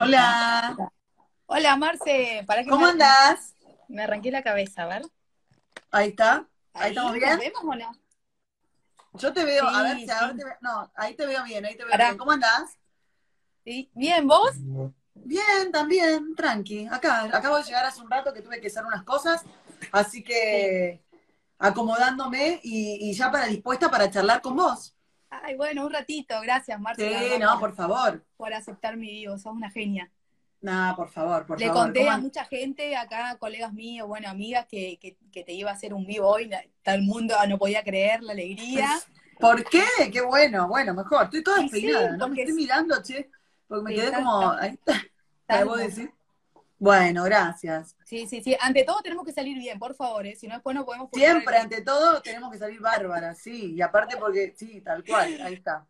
Hola. Hola, Marce. ¿Para ¿Cómo me, andás? me arranqué la cabeza? A ver. Ahí está. Ahí estamos ¿Nos bien. vemos o no? Yo te veo, a ver si ahora sí. te veo. No, ahí te veo bien, ahí te veo Pará. bien. ¿Cómo andás? Sí. Bien, ¿vos? Bien, también, tranqui. Acá, acabo de llegar hace un rato que tuve que hacer unas cosas, así que acomodándome y, y ya para dispuesta para charlar con vos. Ay, bueno, un ratito. Gracias, Marce, la Sí, no, por, por favor. por aceptar mi vivo. Sos una genia. No, por favor, por Le favor. conté ¿Cómo a mucha gente, acá colegas míos, bueno, amigas, que, que, que te iba a hacer un vivo hoy. Todo el mundo no podía creer la alegría. ¿Por qué? Qué bueno, bueno, mejor. Estoy toda sí, despeinada, no me estoy es- mirando, che, porque me quedé como... Ahí está. estás ¿Me puedo hermosa. decir? Bueno, gracias. Sí, sí, sí. Ante todo tenemos que salir bien, por favor, ¿eh? Si no, después no podemos Siempre, el- ante todo, tenemos que salir bárbaras, sí. Y aparte porque, sí, tal cual, ahí está.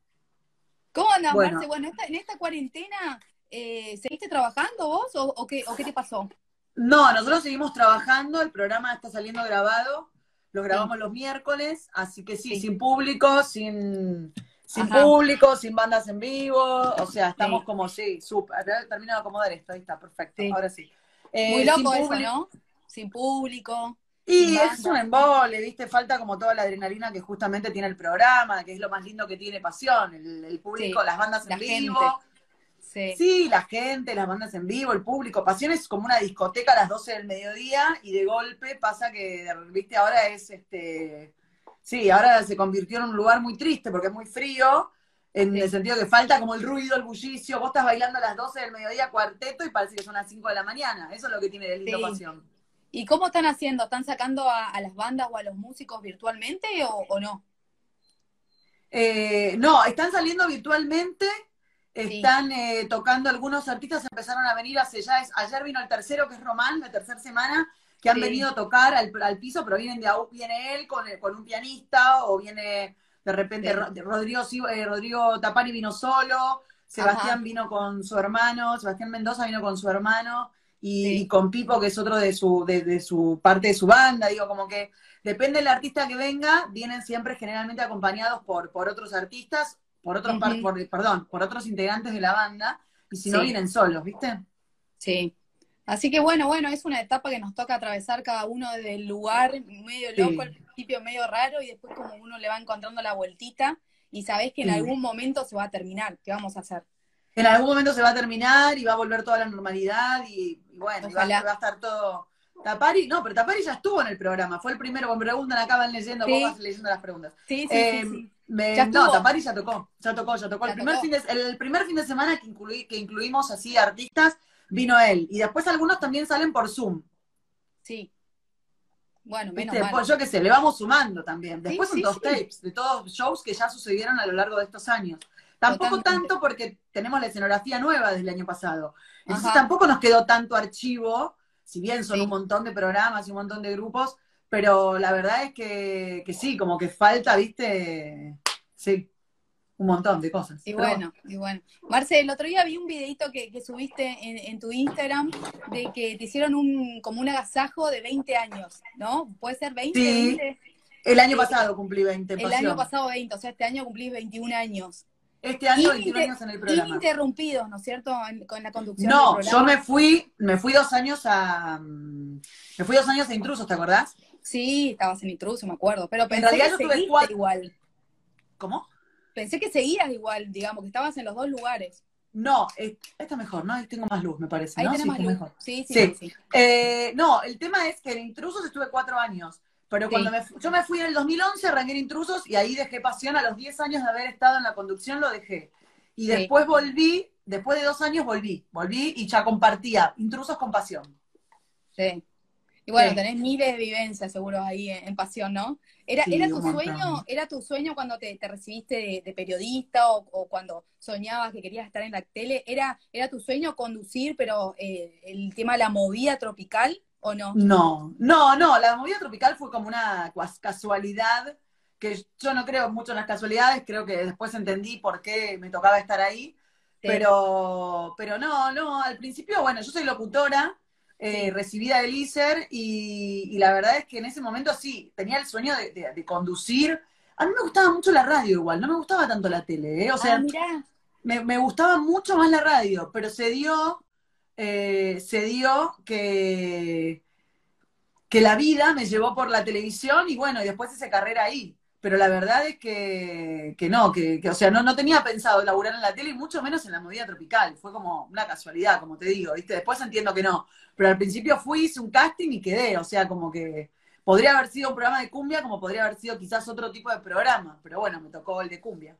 ¿Cómo andas, Bueno. Marce? Bueno, esta- en esta cuarentena, eh, ¿seguiste trabajando vos o, o qué, o qué te pasó? No, nosotros seguimos trabajando, el programa está saliendo grabado, lo grabamos los miércoles, así que sí, Sí. sin público, sin, sin Ajá. público, sin bandas en vivo, o sea, estamos Sí. como, sí, súper, termino de acomodar esto, ahí está, perfecto, Sí. ahora sí. Eh, Muy loco eso, ¿no? Sin público. Y sin es un embole, ¿viste? Falta como toda la adrenalina que justamente tiene el programa, que es lo más lindo que tiene Pasión, el, el público, Sí, las bandas en la vivo. gente. Sí, la gente, las bandas en vivo, el público. Pasión es como una discoteca a las 12 del mediodía y de golpe pasa que, viste, ahora es este. Sí, ahora se convirtió en un lugar muy triste porque es muy frío, en Sí. el sentido que falta como el ruido, el bullicio. Vos estás bailando a las 12 del mediodía cuarteto y parece que son las 5 de la mañana. Eso es lo que tiene de lindo Sí. Pasión. ¿Y cómo están haciendo? ¿Están sacando a, a las bandas o a los músicos virtualmente o, o no? Eh, no, están saliendo virtualmente, están eh, tocando algunos artistas, empezaron a venir hace ya, es, ayer vino el tercero, que es Román, la tercera semana, que han Sí. venido a tocar al, al piso, pero vienen de, viene él con, con un pianista, o viene de repente Sí. Rodrigo, eh, Rodrigo Tapani vino solo, Sebastián Ajá. vino con su hermano, Sebastián Mendoza vino con su hermano, y, Sí. y con Pipo, que es otro de su, de, de su parte de su banda, digo, como que depende del artista que venga, vienen siempre generalmente acompañados por, por otros artistas, por otros par- por- perdón, por otros integrantes de la banda, y si no vienen solos, ¿viste? Sí. Así que bueno, bueno, es una etapa que nos toca atravesar cada uno desde el lugar, medio Sí. loco, al principio medio raro, y después como uno le va encontrando la vueltita, y sabés que en Sí. algún momento se va a terminar. ¿Qué vamos a hacer? En algún momento se va a terminar y va a volver toda la normalidad y, y bueno, y va, va a estar todo. Tapari, no, pero Tapari ya estuvo en el programa, fue el primero, me preguntan, acá van leyendo, Sí. vos vas leyendo las preguntas. Sí, sí, Eh, sí, me- Ya no. Tapari ya tocó, ya tocó, ya tocó. Ya el, primer tocó. Fin de, el primer fin de semana que, incluí- que incluimos así artistas, vino él. Y después algunos también salen por Zoom. Sí. Bueno, menos. Pues yo qué sé, le vamos sumando también. Después Sí, son sí, sí. tapes, de todos shows que ya sucedieron a lo largo de estos años. Tampoco Totalmente. tanto porque tenemos la escenografía nueva desde el año pasado. Entonces Ajá. tampoco nos quedó tanto archivo, si bien son un montón de programas y un montón de grupos, pero la verdad es que, que sí, como que falta, viste, sí, un montón de cosas. Y bueno, y bueno. Marce, el otro día vi un videito que, que subiste en, en tu Instagram de que te hicieron un como un agasajo de 20 años, ¿no? ¿Puede ser 20? Sí, 20? El año pasado cumplí 20 en El Pasión. año pasado 20, o sea, este año cumplís 21 años. Este año 21 Inter- años en el programa. Ininterrumpidos, ¿no es cierto? En- con la conducción No, del yo me fui, me fui dos años a. Me fui dos años a intrusos, ¿te acordás? Sí, estabas en intruso, me acuerdo. Pero pensé realidad que yo seguiste cuatro- igual. ¿Cómo? Pensé que seguías igual, digamos, que estabas en los dos lugares. No, eh, está mejor, ¿no? Ahí tengo más luz, me parece. Ahí ¿no? tenés Sí, más luz. mejor. Sí, sí, Sí. sí. Eh, no, el tema es que en intrusos estuve cuatro años. Pero cuando me yo me fui en el 2011, arranqué en intrusos y ahí dejé pasión. A los 10 años de haber estado en la conducción lo dejé. Y después volví, después de dos años volví. Volví y ya compartía intrusos con pasión. Sí. Y bueno, tenés miles de vivencias seguro ahí en, en Pasión, ¿no? ¿Era, Sí, era tu sueño, era tu sueño cuando te, te recibiste de, de periodista o, o cuando soñabas que querías estar en la tele? ¿Era, era tu sueño conducir, pero eh, el tema de la movida tropical o no? No, no, no, la movida tropical fue como una casualidad, que yo no creo mucho en las casualidades, creo que después entendí por qué me tocaba estar ahí, Sí. pero, pero no, no, al principio, bueno, yo soy locutora, eh, recibida del ISER, y, y la verdad es que en ese momento sí, tenía el sueño de, de- de conducir. A mí me gustaba mucho la radio igual, no me gustaba tanto la tele, ¿eh? O sea, ah, me, me gustaba mucho más la radio, pero se dio, eh, se dio que, que la vida me llevó por la televisión y bueno, y después hice carrera ahí. Pero la verdad es que, que no, que, que, o sea, no, no tenía pensado laburar en la tele y mucho menos en la movida tropical. Fue como una casualidad, como te digo, ¿viste? Después entiendo que no. Pero al principio fui, hice un casting y quedé, o sea, como que podría haber sido un programa de cumbia como podría haber sido quizás otro tipo de programa, pero bueno, me tocó el de cumbia.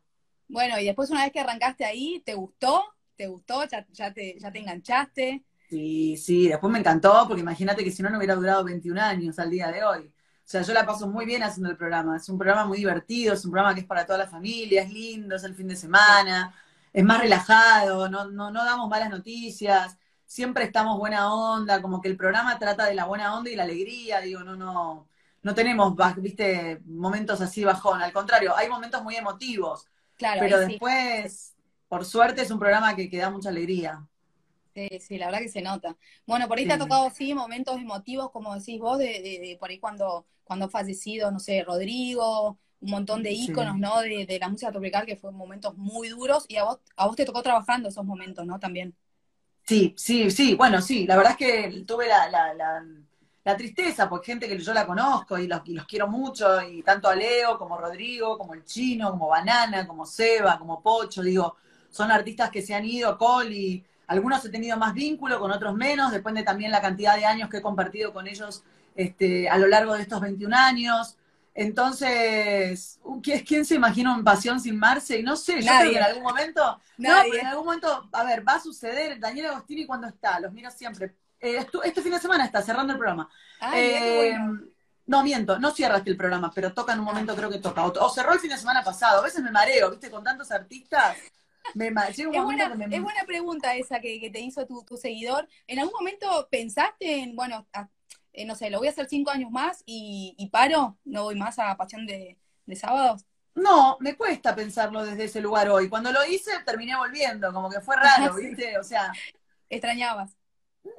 Bueno, y después una vez que arrancaste ahí, ¿te gustó? ¿Te gustó? ¿Ya, ya, te, ya te enganchaste? Sí, sí, después me encantó, porque imagínate que si no, no hubiera durado 21 años al día de hoy. O sea, yo la paso muy bien haciendo el programa. Es un programa muy divertido, es un programa que es para toda la familia, es lindo, es el fin de semana, es más relajado, no, no, no damos malas noticias, siempre estamos buena onda, como que el programa trata de la buena onda y la alegría, digo, no, no, no tenemos, viste, momentos así bajón, al contrario, hay momentos muy emotivos, Claro, pero sí. después, por suerte, es un programa que, que da mucha alegría. Sí, sí, la verdad que se nota. Bueno, por ahí te ha tocado, sí, momentos emotivos, como decís vos, de, de- de por ahí cuando, cuando ha fallecido, no sé, Rodrigo, un montón de Sí. íconos, ¿no? De, de la música tropical, que fueron momentos muy duros, y a vos, a vos te tocó trabajando esos momentos, ¿no? También. Sí, sí, sí, bueno, sí, la verdad es que tuve la, la, la, la tristeza por gente que yo la conozco y los, y los quiero mucho, y tanto a Leo como Rodrigo, como el Chino, como Banana, como Seba, como Pocho, digo, son artistas que se han ido, Coli, algunos he tenido más vínculo, con otros menos, depende también la cantidad de años que he compartido con ellos este, a lo largo de estos 21 años. Entonces, ¿quién, se imagina un pasión sin Marce? Y no sé, yo creo que en algún momento no, Nadie. pero en algún momento, a ver, va a suceder. Daniel Agostini, ¿cuándo está? Los miro siempre. Eh, este fin de semana está cerrando el programa. Ay, qué Eh, bueno. No, miento, no cierra este el programa, pero toca en un momento, creo que toca. O, o cerró el fin de semana pasado. A veces me mareo, ¿viste? Con tantos artistas. Me Es buena, me. es pregunta esa que, que te hizo tu, tu seguidor. ¿En algún momento pensaste en, bueno, a- eh, no sé, lo voy a hacer cinco años más y, y paro? ¿No voy más a Pasión de, de Sábados? No, me cuesta pensarlo desde ese lugar hoy. Cuando lo hice, terminé volviendo, como que fue raro. ¿viste? O sea, ¿Extrañabas?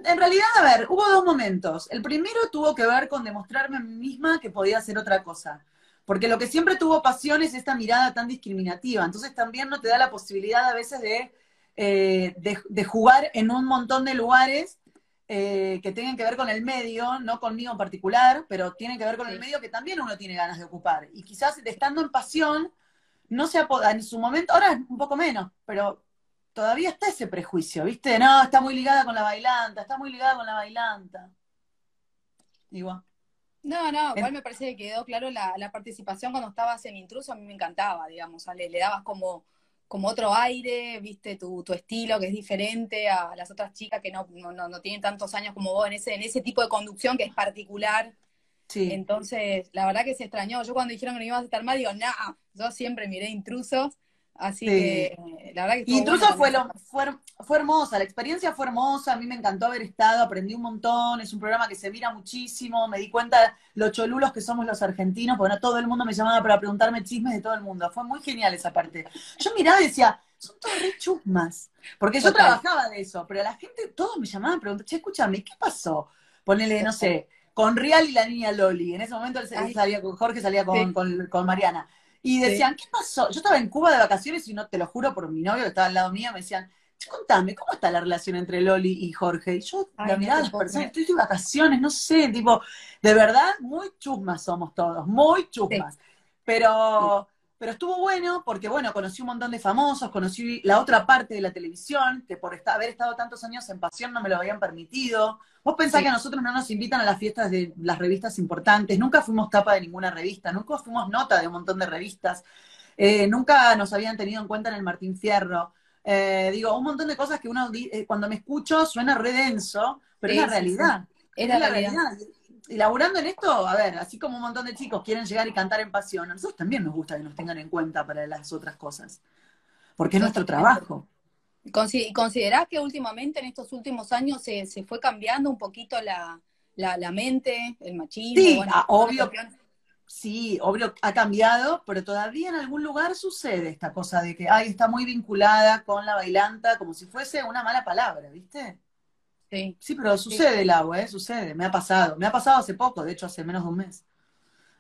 En realidad, a ver, hubo dos momentos. El primero tuvo que ver con demostrarme a mí misma que podía hacer otra cosa. Porque lo que siempre tuvo pasión es esta mirada tan discriminativa. Entonces también no te da la posibilidad a veces de, eh, de, de jugar en un montón de lugares eh, que tengan que ver con el medio, no conmigo en particular, pero tienen que ver con el medio que también uno tiene ganas de ocupar. Y quizás estando en pasión, no se apoda, en su momento, ahora es un poco menos, pero todavía está ese prejuicio, ¿viste? No, está muy ligada con la bailanta, está muy ligada con la bailanta. Igual. No, no, igual me parece que quedó claro la, la participación cuando estabas en Intruso, a mí me encantaba, digamos, sea, le, le dabas como, como otro aire, viste, tu, tu estilo que es diferente a las otras chicas que no, no, no, tienen tantos años como vos en ese, en ese tipo de conducción que es particular. Sí. Entonces, la verdad que se extrañó. Yo cuando dijeron que no ibas a estar mal, digo, no, yo siempre miré intrusos, así Sí. que la verdad que Y bueno fue, lo, fue, fue hermosa, la experiencia fue hermosa, a mí me encantó haber estado, aprendí un montón, es un programa que se mira muchísimo, me di cuenta lo cholulos que somos los argentinos, porque no todo el mundo me llamaba para preguntarme chismes de todo el mundo, fue muy genial esa parte. Yo miraba y decía, son todos re chusmas, porque yo trabajaba de eso, pero la gente, todos me llamaban a preguntar, che, escúchame, ¿qué pasó? Ponele, no sé, con Real y la niña Loli, en ese momento él, salía con Jorge, salía con, Sí. con, con Mariana. Y decían, ¿qué pasó? Yo estaba en Cuba de vacaciones y no te lo juro por mi novio que estaba al lado mío, me decían, "Che, contame, ¿cómo está la relación entre Loli y Jorge? Y yo Ay, la miraba a las personas, estoy de vacaciones, no sé, tipo, de verdad, muy chusmas somos todos, muy chusmas. Pero, pero estuvo bueno porque, bueno, conocí un montón de famosos, conocí la otra parte de la televisión, que por esta- haber estado tantos años en pasión no me lo habían permitido. Vos pensás Sí. que a nosotros no nos invitan a las fiestas de las revistas importantes, nunca fuimos tapa de ninguna revista, nunca fuimos nota de un montón de revistas, eh, nunca nos habían tenido en cuenta en el Martín Fierro. Eh, digo, un montón de cosas que uno, eh, cuando me escucho, suena re denso, pero Sí, es la sí, sí. realidad. Es Es la la realidad. realidad. Y laburando en esto, a ver, así como un montón de chicos quieren llegar y cantar en pasión, a nosotros también nos gusta que nos tengan en cuenta para las otras cosas. Porque es nuestro trabajo. ¿Y considerás que últimamente, en estos últimos años, se, se fue cambiando un poquito la, la, la mente, el machismo? Sí, bueno, ah, obvio. Sí, obvio, ha cambiado, pero todavía en algún lugar sucede esta cosa de que, ay, está muy vinculada con la bailanta, como si fuese una mala palabra, ¿viste? Sí. Sí, pero sucede el agua, ¿eh? Sucede, me ha pasado. Me ha pasado hace poco, de hecho, hace menos de un mes.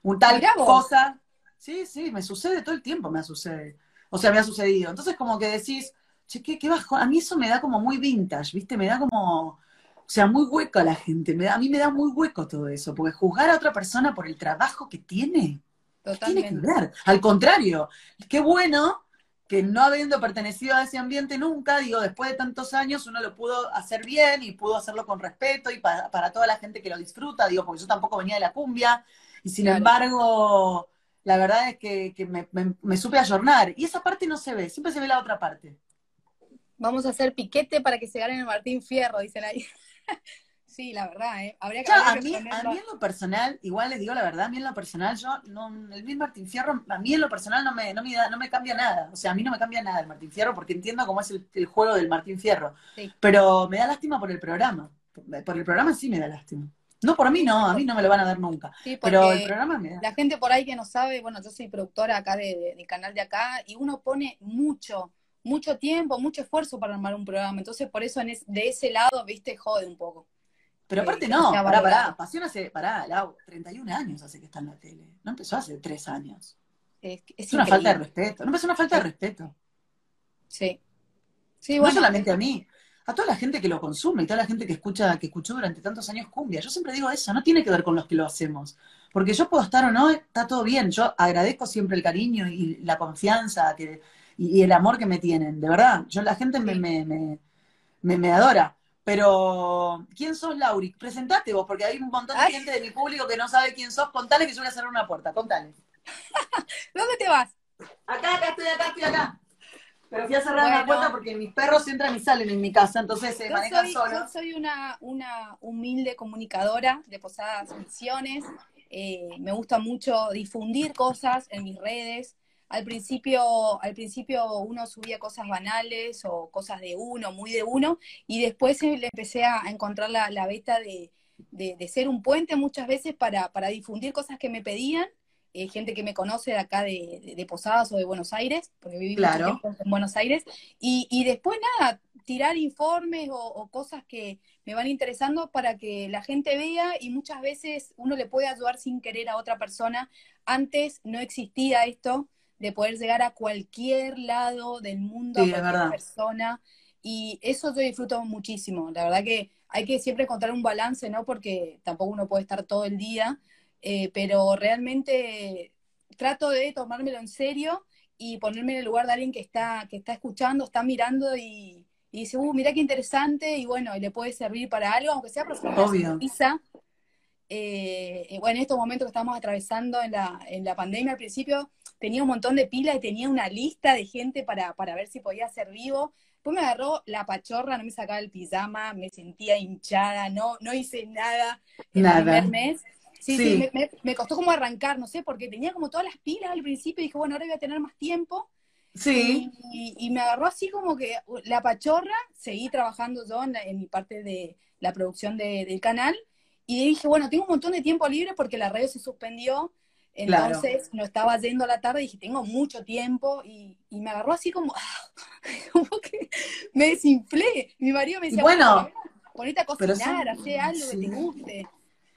Un tal cosa. Sí, sí, me sucede todo el tiempo, me sucede. O sea, me ha sucedido. Entonces, como que decís, che, qué, qué bajo. A mí eso me da como muy vintage, ¿viste? Me da como, o sea, muy hueco a la gente. Me da, a mí me da muy hueco todo eso, porque juzgar a otra persona por el trabajo que tiene, ¿qué tiene que ver? Al contrario, qué bueno que no habiendo pertenecido a ese ambiente nunca, digo, después de tantos años uno lo pudo hacer bien y pudo hacerlo con respeto y para, para toda la gente que lo disfruta, digo, porque yo tampoco venía de la cumbia y sin Claro. embargo, la verdad es que, que me, me- me supe ayornar y esa parte no se ve, siempre se ve la otra parte. Vamos a hacer piquete para que se ganen el Martín Fierro, dicen ahí. sí, la verdad, ¿eh? Habría que, a mí, a mí en lo personal, igual les digo la verdad, a mí en lo personal, yo, no, el Martín Fierro, a mí en lo personal no me, no me, da- no me cambia nada. O sea, a mí no me cambia nada el Martín Fierro porque entiendo cómo es el, el juego del Martín Fierro. Sí. Pero me da lástima por el programa. Por el programa sí me da lástima. No por mí, no, a mí no me lo van a dar nunca. Sí, Pero el programa me da. la gente por ahí que no sabe, bueno, yo soy productora acá de, de- del canal de acá y uno pone mucho, mucho tiempo, mucho esfuerzo para armar un programa. Entonces, por eso en es- de ese lado, viste, jode un poco. Pero eh, aparte no, pará, pará. Pasión hace, pará, Lau, 31 años hace que está en la tele. No empezó hace 3 años. Es, es Es una falta de respeto. No es una falta de respeto. Sí. Sí, no bueno, solamente a mí, a toda la gente que lo consume y toda la gente que escucha, que escuchó durante tantos años cumbia. Yo siempre digo eso, no tiene que ver con los que lo hacemos. Porque yo puedo estar o no, está todo bien. Yo agradezco siempre el cariño y la confianza que, y, y el amor que me tienen. De verdad, yo la gente Sí. me, me, me- me adora. Pero, ¿quién sos, Lauri? Presentate vos, porque hay un montón de Ay. gente de mi público que no sabe quién sos. Contale que yo voy a cerrar una puerta, contale. ¿dónde te vas? Acá, acá estoy, acá estoy, acá. Pero fui a cerrar Bueno. la puerta porque mis perros entran y salen en mi casa, entonces se manejan soy, solos. yo soy una, una humilde comunicadora de Posadas Misiones. Eh, me gusta mucho difundir cosas en mis redes. Al principio, al principio uno subía cosas banales o cosas de uno, muy de uno, y después le empecé a encontrar la, la beta de, de- de ser un puente muchas veces para, para difundir cosas que me pedían, eh, gente que me conoce de acá de, de- de Posadas o de Buenos Aires, porque viví Claro. mucho tiempo en Buenos Aires, y, y después nada, tirar informes o, o cosas que me van interesando para que la gente vea y muchas veces uno le puede ayudar sin querer a otra persona. Antes no existía esto de poder llegar a cualquier lado del mundo, Sí, a cualquier persona, y eso yo disfruto muchísimo. La verdad que hay que siempre encontrar un balance, ¿no? Porque tampoco uno puede estar todo el día, eh, pero realmente trato de tomármelo en serio y ponerme en el lugar de alguien que está, que está escuchando, está mirando y, y dice, uh, mira qué interesante, y bueno, y le puede servir para algo, aunque sea. Eh, eh, bueno, en estos momentos que estamos atravesando en la, en la pandemia, al principio tenía un montón de pilas y tenía una lista de gente para, para ver si podía ser vivo. Después me agarró la pachorra, no me sacaba el pijama, me sentía hinchada, no, no hice nada el Nada. primer mes. Sí, sí, Sí. me, me- me costó como arrancar, no sé, porque tenía como todas las pilas al principio y dije, bueno, ahora voy a tener más tiempo. Sí, Y, y me agarró así como que la pachorra, seguí trabajando yo en, la- en mi parte de la producción de- del canal, y dije, bueno, tengo un montón de tiempo libre porque la radio se suspendió, Claro. entonces no estaba yendo a la tarde, y dije, tengo mucho tiempo, y, y me agarró así como, como que me desinflé. Mi marido me decía, Bueno, ponete a cocinar, hacé algo que te guste.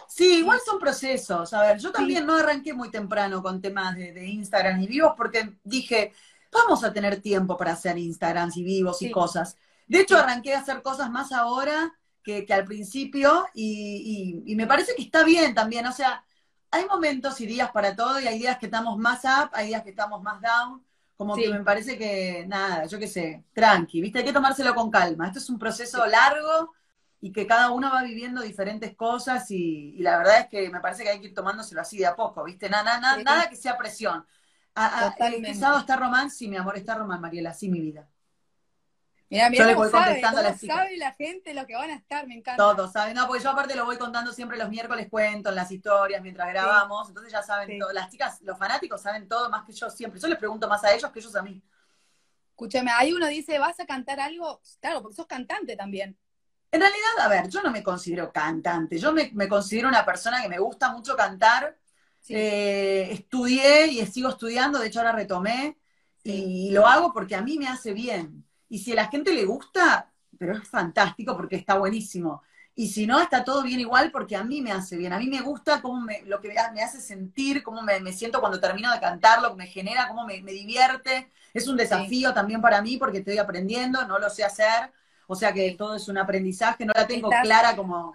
sí, igual son procesos. A ver, yo también no arranqué muy temprano con temas de, de Instagram y vivos porque dije, vamos a tener tiempo para hacer Instagrams y vivos y cosas. De hecho, arranqué a hacer cosas más ahora que, que al principio y, y- y me parece que está bien también. O sea, hay momentos y días para todo y hay días que estamos más up, hay días que estamos más down. Como Sí. que me parece que, nada, yo qué sé, tranqui, ¿viste? Hay que tomárselo con calma. Esto es un proceso largo y que cada uno va viviendo diferentes cosas y, y la verdad es que me parece que hay que ir tomándoselo así de a poco, ¿viste? Nada, nada, Sí. nada que sea presión. A, a- sábado está Román, sí, mi amor, está Román, Mariela, sí, mi vida. Yo le voy sabe, contestando a las chicas. sabe la gente lo que van a estar, me encanta. Todos saben, no, porque yo aparte lo voy contando siempre los miércoles, cuento en las historias mientras grabamos, entonces ya saben Sí. todo. Las chicas, los fanáticos saben todo más que yo siempre. Yo les pregunto más a ellos que ellos a mí. Escúchame, ahí uno dice, ¿vas a cantar algo? Claro, porque sos cantante también. En realidad, a ver, yo no me considero cantante, yo me, me considero una persona que me gusta mucho cantar. Sí. Eh, estudié y sigo estudiando, de hecho ahora retomé, y lo hago porque a mí me hace bien. Y si a la gente le gusta, pero es fantástico porque está buenísimo. y si no, está todo bien igual porque a mí me hace bien. A mí me gusta cómo me, lo que me hace sentir, cómo me, siento cuando termino de cantar, lo que me genera, cómo me, divierte. Es un desafío también para mí porque estoy aprendiendo, no lo sé hacer. O sea que todo es un aprendizaje, no la tengo clara como,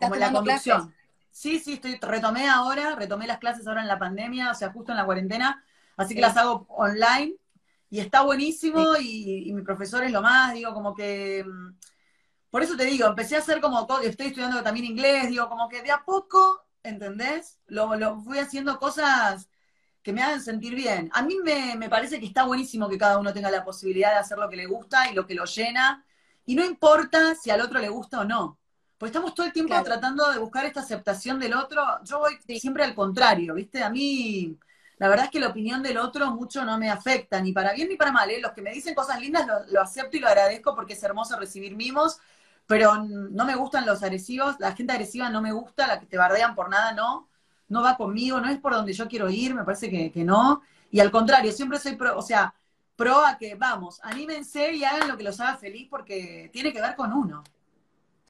como la conducción. Sí, sí, estoy, retomé ahora, retomé las clases ahora en la pandemia, o sea, justo en la cuarentena, así que las hago online y está buenísimo y, y mi profesor es lo más, digo, como que mm, por eso te digo, empecé a hacer como, estoy estudiando también inglés, digo, como que de a poco, ¿entendés? Lo, lo fui haciendo cosas que me hagan sentir bien. A mí me, parece que está buenísimo que cada uno tenga la posibilidad de hacer lo que le gusta y lo que lo llena. Y no importa si al otro le gusta o no. Pues estamos todo el tiempo tratando de buscar esta aceptación del otro. Yo voy siempre al contrario, ¿viste? A mí, la verdad es que la opinión del otro mucho no me afecta, ni para bien ni para mal. ¿eh? Los que me dicen cosas lindas lo, lo acepto y lo agradezco porque es hermoso recibir mimos pero no me gustan los agresivos, la gente agresiva no me gusta, la que te bardean por nada, no, no va conmigo, no es por donde yo quiero ir, me parece que, no, y al contrario, siempre soy pro, o sea, pro a que, vamos, anímense y hagan lo que los haga feliz porque tiene que ver con uno.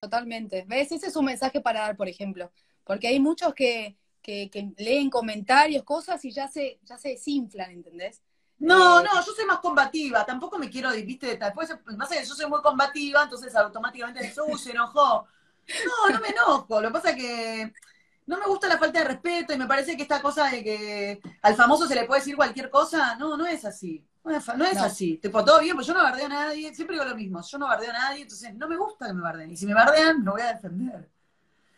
Totalmente, ¿ves? Ese es un mensaje para dar, por ejemplo, porque hay muchos que, que, que leen comentarios, cosas y ya se, ya se desinflan, ¿entendés? No, eh, no, yo soy más combativa, tampoco me quiero, viste, después, más que yo soy muy combativa, entonces automáticamente uy, se enojó. No, no me enojo, lo que pasa es que no me gusta la falta de respeto y me parece que esta cosa de que al famoso se le puede decir cualquier cosa, no, no es así. No es, así. Tipo, todo bien, pues yo no bardeo a nadie, siempre digo lo mismo, yo no bardeo a nadie, entonces no me gusta que me bardeen. Y si me bardean, me voy a defender.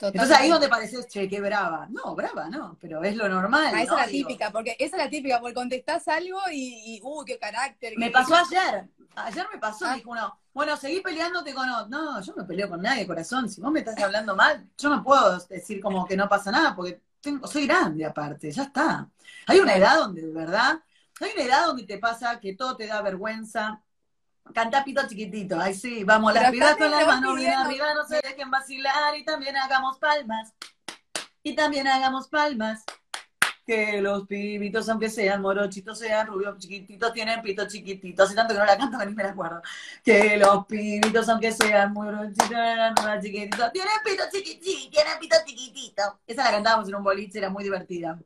Entonces ahí donde pareces, che, qué brava. No, brava, no, pero es lo normal. Ah, esa es la típica, porque esa es la típica, porque contestás algo y, uh, qué carácter. Me pasó ayer, ayer me pasó, ah. dijo uno, bueno, seguí peleándote con otro. No, yo no peleo con nadie, corazón. Si vos me estás hablando mal, yo no puedo decir como que no pasa nada, porque tengo, soy grande aparte, ya está. Hay una edad donde, de verdad, hay una edad donde te pasa que todo te da vergüenza, Canta pito chiquitito, ay sí, vamos, las pidas con las manos bien arriba, no se dejen vacilar y también hagamos palmas. Y también hagamos palmas. Que los pibitos, aunque sean morochitos, sean rubios chiquititos, tienen pito chiquitito. Hace tanto que no la canto que ni me la acuerdo. Que los pibitos, aunque sean morochitos, sean chiquititos, tienen pito chiquitito, tienen pito chiquitito. Esa la cantábamos en un boliche, era muy divertida.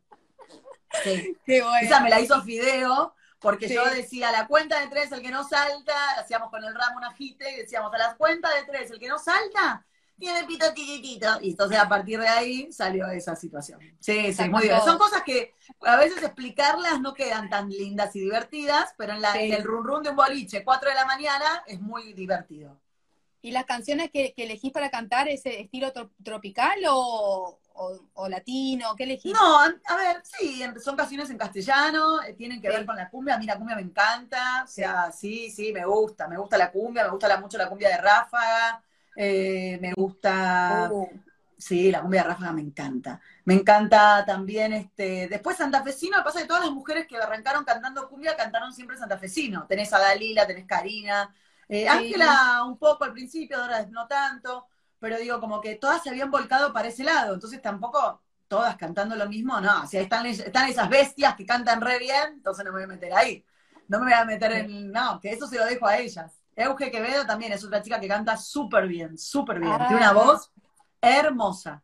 Sí. Qué bueno. Esa me la hizo Fideo porque yo decía, la cuenta de tres, el que no salta, hacíamos con el ramo un agite y decíamos, a las cuentas de tres, el que no salta, tiene pito chiquitito. Y entonces a partir de ahí salió esa situación. Sí, sí, muy bien. Son cosas que a veces explicarlas no quedan tan lindas y divertidas, pero en, la, el run run de un boliche, 4 de la mañana, es muy divertido. ¿Y las canciones que, que elegís para cantar ese estilo tropical o, o, latino? ¿Qué elegís? No, a ver, sí, son canciones en castellano, eh, tienen que ver con la cumbia. A mí la cumbia me encanta, o sea, sí, sí, me gusta. Me gusta la cumbia, me gusta mucho la cumbia de Ráfaga, eh, me gusta. Uh. Sí, la cumbia de Ráfaga me encanta. Me encanta también, este, después santafesino, pasa que todas las mujeres que arrancaron cantando cumbia cantaron siempre santafesino. Tenés a Dalila, tenés Karina, eh, Ángela un poco al principio, ahora no tanto pero digo, como que todas se habían volcado para ese lado, entonces tampoco todas cantando lo mismo, no, si están, están esas bestias que cantan re bien, entonces no me voy a meter ahí. No me voy a meter en, no, que eso se lo dejo a ellas. Euge Quevedo también es otra chica que canta súper bien, súper bien. Tiene una ah. voz hermosa.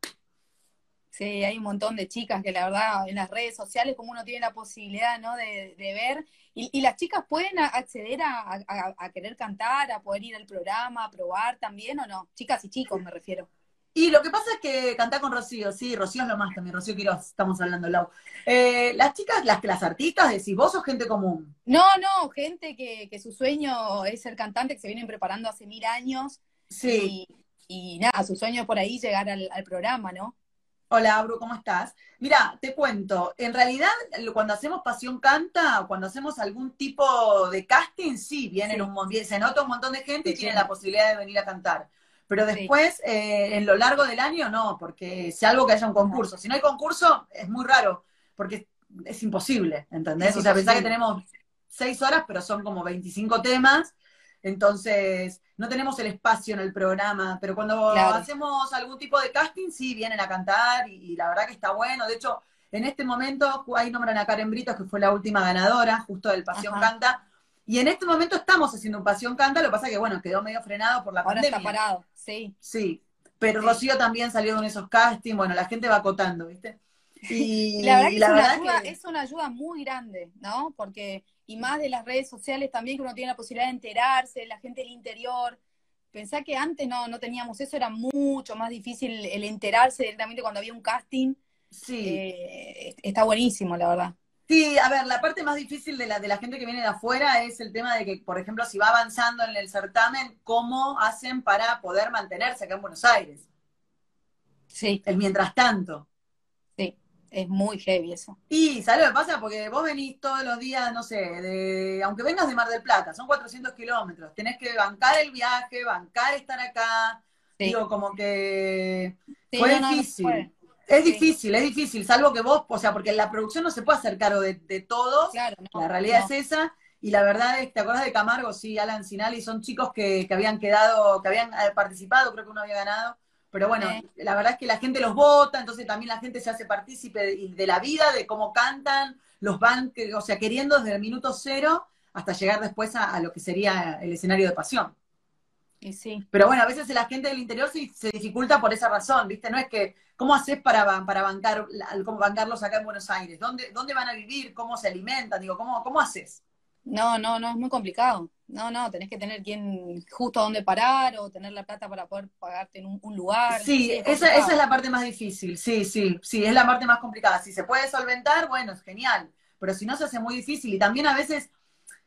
Sí, hay un montón de chicas que la verdad en las redes sociales, como uno tiene la posibilidad ¿no? de, ver, y, las chicas pueden acceder a, querer cantar, a poder ir al programa, a probar también o no, chicas y chicos me refiero. Y lo que pasa es que cantar con Rocío, sí, Rocío es lo más también, Rocío Quiroz, estamos hablando, Lau. Eh, las chicas, las, las artistas, decís, vos sos gente común. No, no, gente que, su sueño es ser cantante, que se vienen preparando hace mil años. Sí. Y, nada, su sueño es por ahí llegar al programa, ¿no? Hola, Abru, ¿cómo estás? Mira, te cuento, en realidad cuando hacemos Pasión Canta, cuando hacemos algún tipo de casting, sí, vienen un se nota un montón de gente y tienen la posibilidad de venir a cantar. Pero después, eh, en lo largo del año, no, porque si algo que haya un concurso. Si no hay concurso, es muy raro, porque es imposible, ¿entendés? o sea, pensá que tenemos seis horas, pero son como 25 temas, entonces, no tenemos el espacio en el programa, pero cuando hacemos algún tipo de casting, sí, vienen a cantar y, la verdad que está bueno. De hecho, en este momento, ahí nombran a Karen Britos, que fue la última ganadora, justo del Pasión Canta. Y en este momento estamos haciendo un Pasión Canta, lo que pasa que, bueno, quedó medio frenado por la Ahora pandemia. está parado, sí. Sí, pero Sí. Rocío también salió en esos castings, bueno, la gente va acotando, ¿viste? Y La verdad que, la es, una verdad ayuda, que- es una ayuda muy grande, ¿no? Porque, y más de las redes sociales también, que uno tiene la posibilidad de enterarse, la gente del interior. Pensá que antes no, no teníamos eso, era mucho más difícil el enterarse directamente cuando había un casting. sí. Eh, está buenísimo, la verdad. Sí, a ver, la parte más difícil de la, de la gente que viene de afuera es el tema de que, por ejemplo, si va avanzando en el certamen, ¿cómo hacen para poder mantenerse acá en Buenos Aires? Sí, El mientras tanto. Es muy heavy eso. Y, ¿sabes lo que pasa? Porque vos venís todos los días, no sé, de, aunque vengas de Mar del Plata, son 400 kilómetros, tenés que bancar el viaje, bancar estar acá. Sí. Digo, como que Sí, fue no, no, no se difícil. es Sí. difícil, es difícil, salvo que vos, o sea, porque la producción no se puede hacer cargo de, de todos, Claro, no, la realidad es esa, y la verdad es, ¿te acuerdas de Camargo? Sí, Alan Sinali, son chicos que, que habían quedado, que habían eh, participado, creo que uno había ganado, pero bueno, Sí. la verdad es que la gente los vota, entonces también la gente se hace partícipe de, de la vida, de cómo cantan, los van, o sea, queriendo desde el minuto cero hasta llegar después a, a lo que sería el escenario de pasión. Y sí, Pero bueno, a veces la gente del interior se, se dificulta por esa razón, ¿viste? No es que, ¿cómo haces para, para bancar, cómo bancarlos acá en Buenos Aires? ¿Dónde, ¿Dónde van a vivir? ¿Cómo se alimentan? Digo, ¿cómo, cómo haces? No, no, no, es muy complicado. No, no, tenés que tener quien, justo dónde parar o tener la plata para poder pagarte en un, un lugar. Sí, es esa, esa es la parte más difícil, sí, sí, sí, es la parte más complicada. Si se puede solventar, bueno, es genial, pero si no se hace muy difícil y también a veces,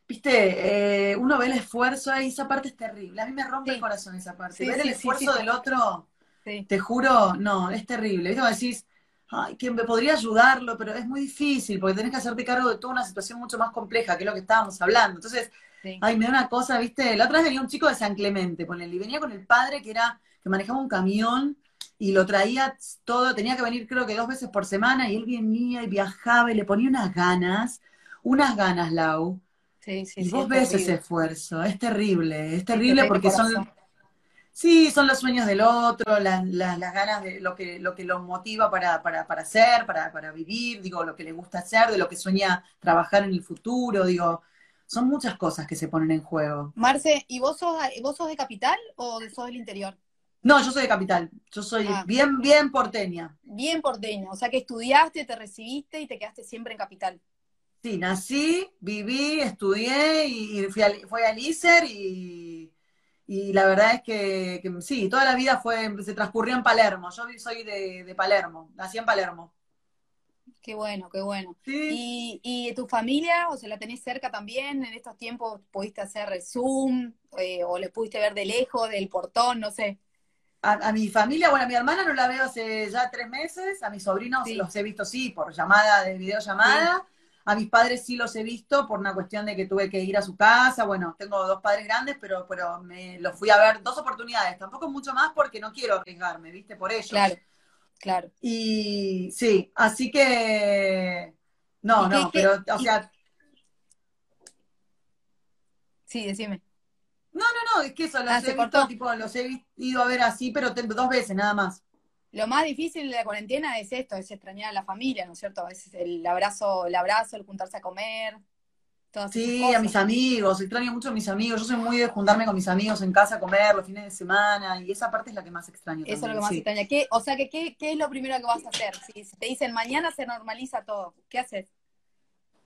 viste, eh, uno ve el esfuerzo ahí, esa parte es terrible. A mí me rompe Sí. el corazón esa parte. Sí, Ver sí, el esfuerzo del otro, te juro, no, es terrible. ¿Viste? Como decís, ay, que me podría ayudarlo, pero es muy difícil porque tenés que hacerte cargo de toda una situación mucho más compleja, que es lo que estábamos hablando. Entonces, Sí. Ay, me da una cosa, ¿viste? La otra vez venía un chico de San Clemente, ponele, y venía con el padre que era, que manejaba un camión y lo traía todo, tenía que venir creo que dos veces por semana, y él venía y viajaba y le ponía unas ganas, unas ganas, Lau. Sí, sí, y sí, vos es ves terrible. ese esfuerzo, es terrible, es terrible te porque son. Sí, son los sueños del otro, las, las, las ganas de lo que, lo que los motiva para, para, para hacer, para, para vivir, digo, lo que le gusta hacer, de lo que sueña trabajar en el futuro, digo, son muchas cosas que se ponen en juego. Marce, ¿y vos sos, vos sos de capital o sos del interior? No, yo soy de capital, yo soy Ah. bien, bien porteña. Bien porteña, o sea que estudiaste, te recibiste y te quedaste siempre en capital. Sí, nací, viví, estudié y, fui, al, fui al ISER y, y la verdad es que, que sí, toda la vida fue, se transcurrió en Palermo. Yo soy de, de Palermo, nací en Palermo. Qué bueno, qué bueno. Sí. ¿Y, y tu familia, o sea, la tenés cerca también? ¿En estos tiempos pudiste hacer Zoom eh, o le pudiste ver de lejos, del portón, no sé? A, a mi familia, bueno, a mi hermana no la veo hace ya tres meses, a mis sobrinos Sí. los he visto sí, por llamada, de videollamada. A mis padres sí los he visto por una cuestión de que tuve que ir a su casa. Bueno, tengo dos padres grandes, pero, pero me los fui a ver dos oportunidades. Tampoco mucho más porque no quiero arriesgarme, ¿viste? Por ellos. Claro, claro. Y sí, así que. No, ¿Y qué- no, qué- pero, o sea, Sí, decime. no, no, es que eso, los Ah, he visto, tipo, los he ido a ver así, pero dos veces nada más. Lo más difícil de la cuarentena es esto, es extrañar a la familia, ¿no es cierto? Veces el abrazo, el abrazo, el juntarse a comer, todas esas Sí, cosas. a mis amigos, extraño mucho a mis amigos. Yo soy muy de juntarme con mis amigos en casa a comer los fines de semana y esa parte es la que más extraño. Eso es lo que más sí. extraña. ¿Qué, o sea, que, ¿qué, ¿qué es lo primero que vas a hacer? Si, te dicen mañana se normaliza todo, ¿qué haces?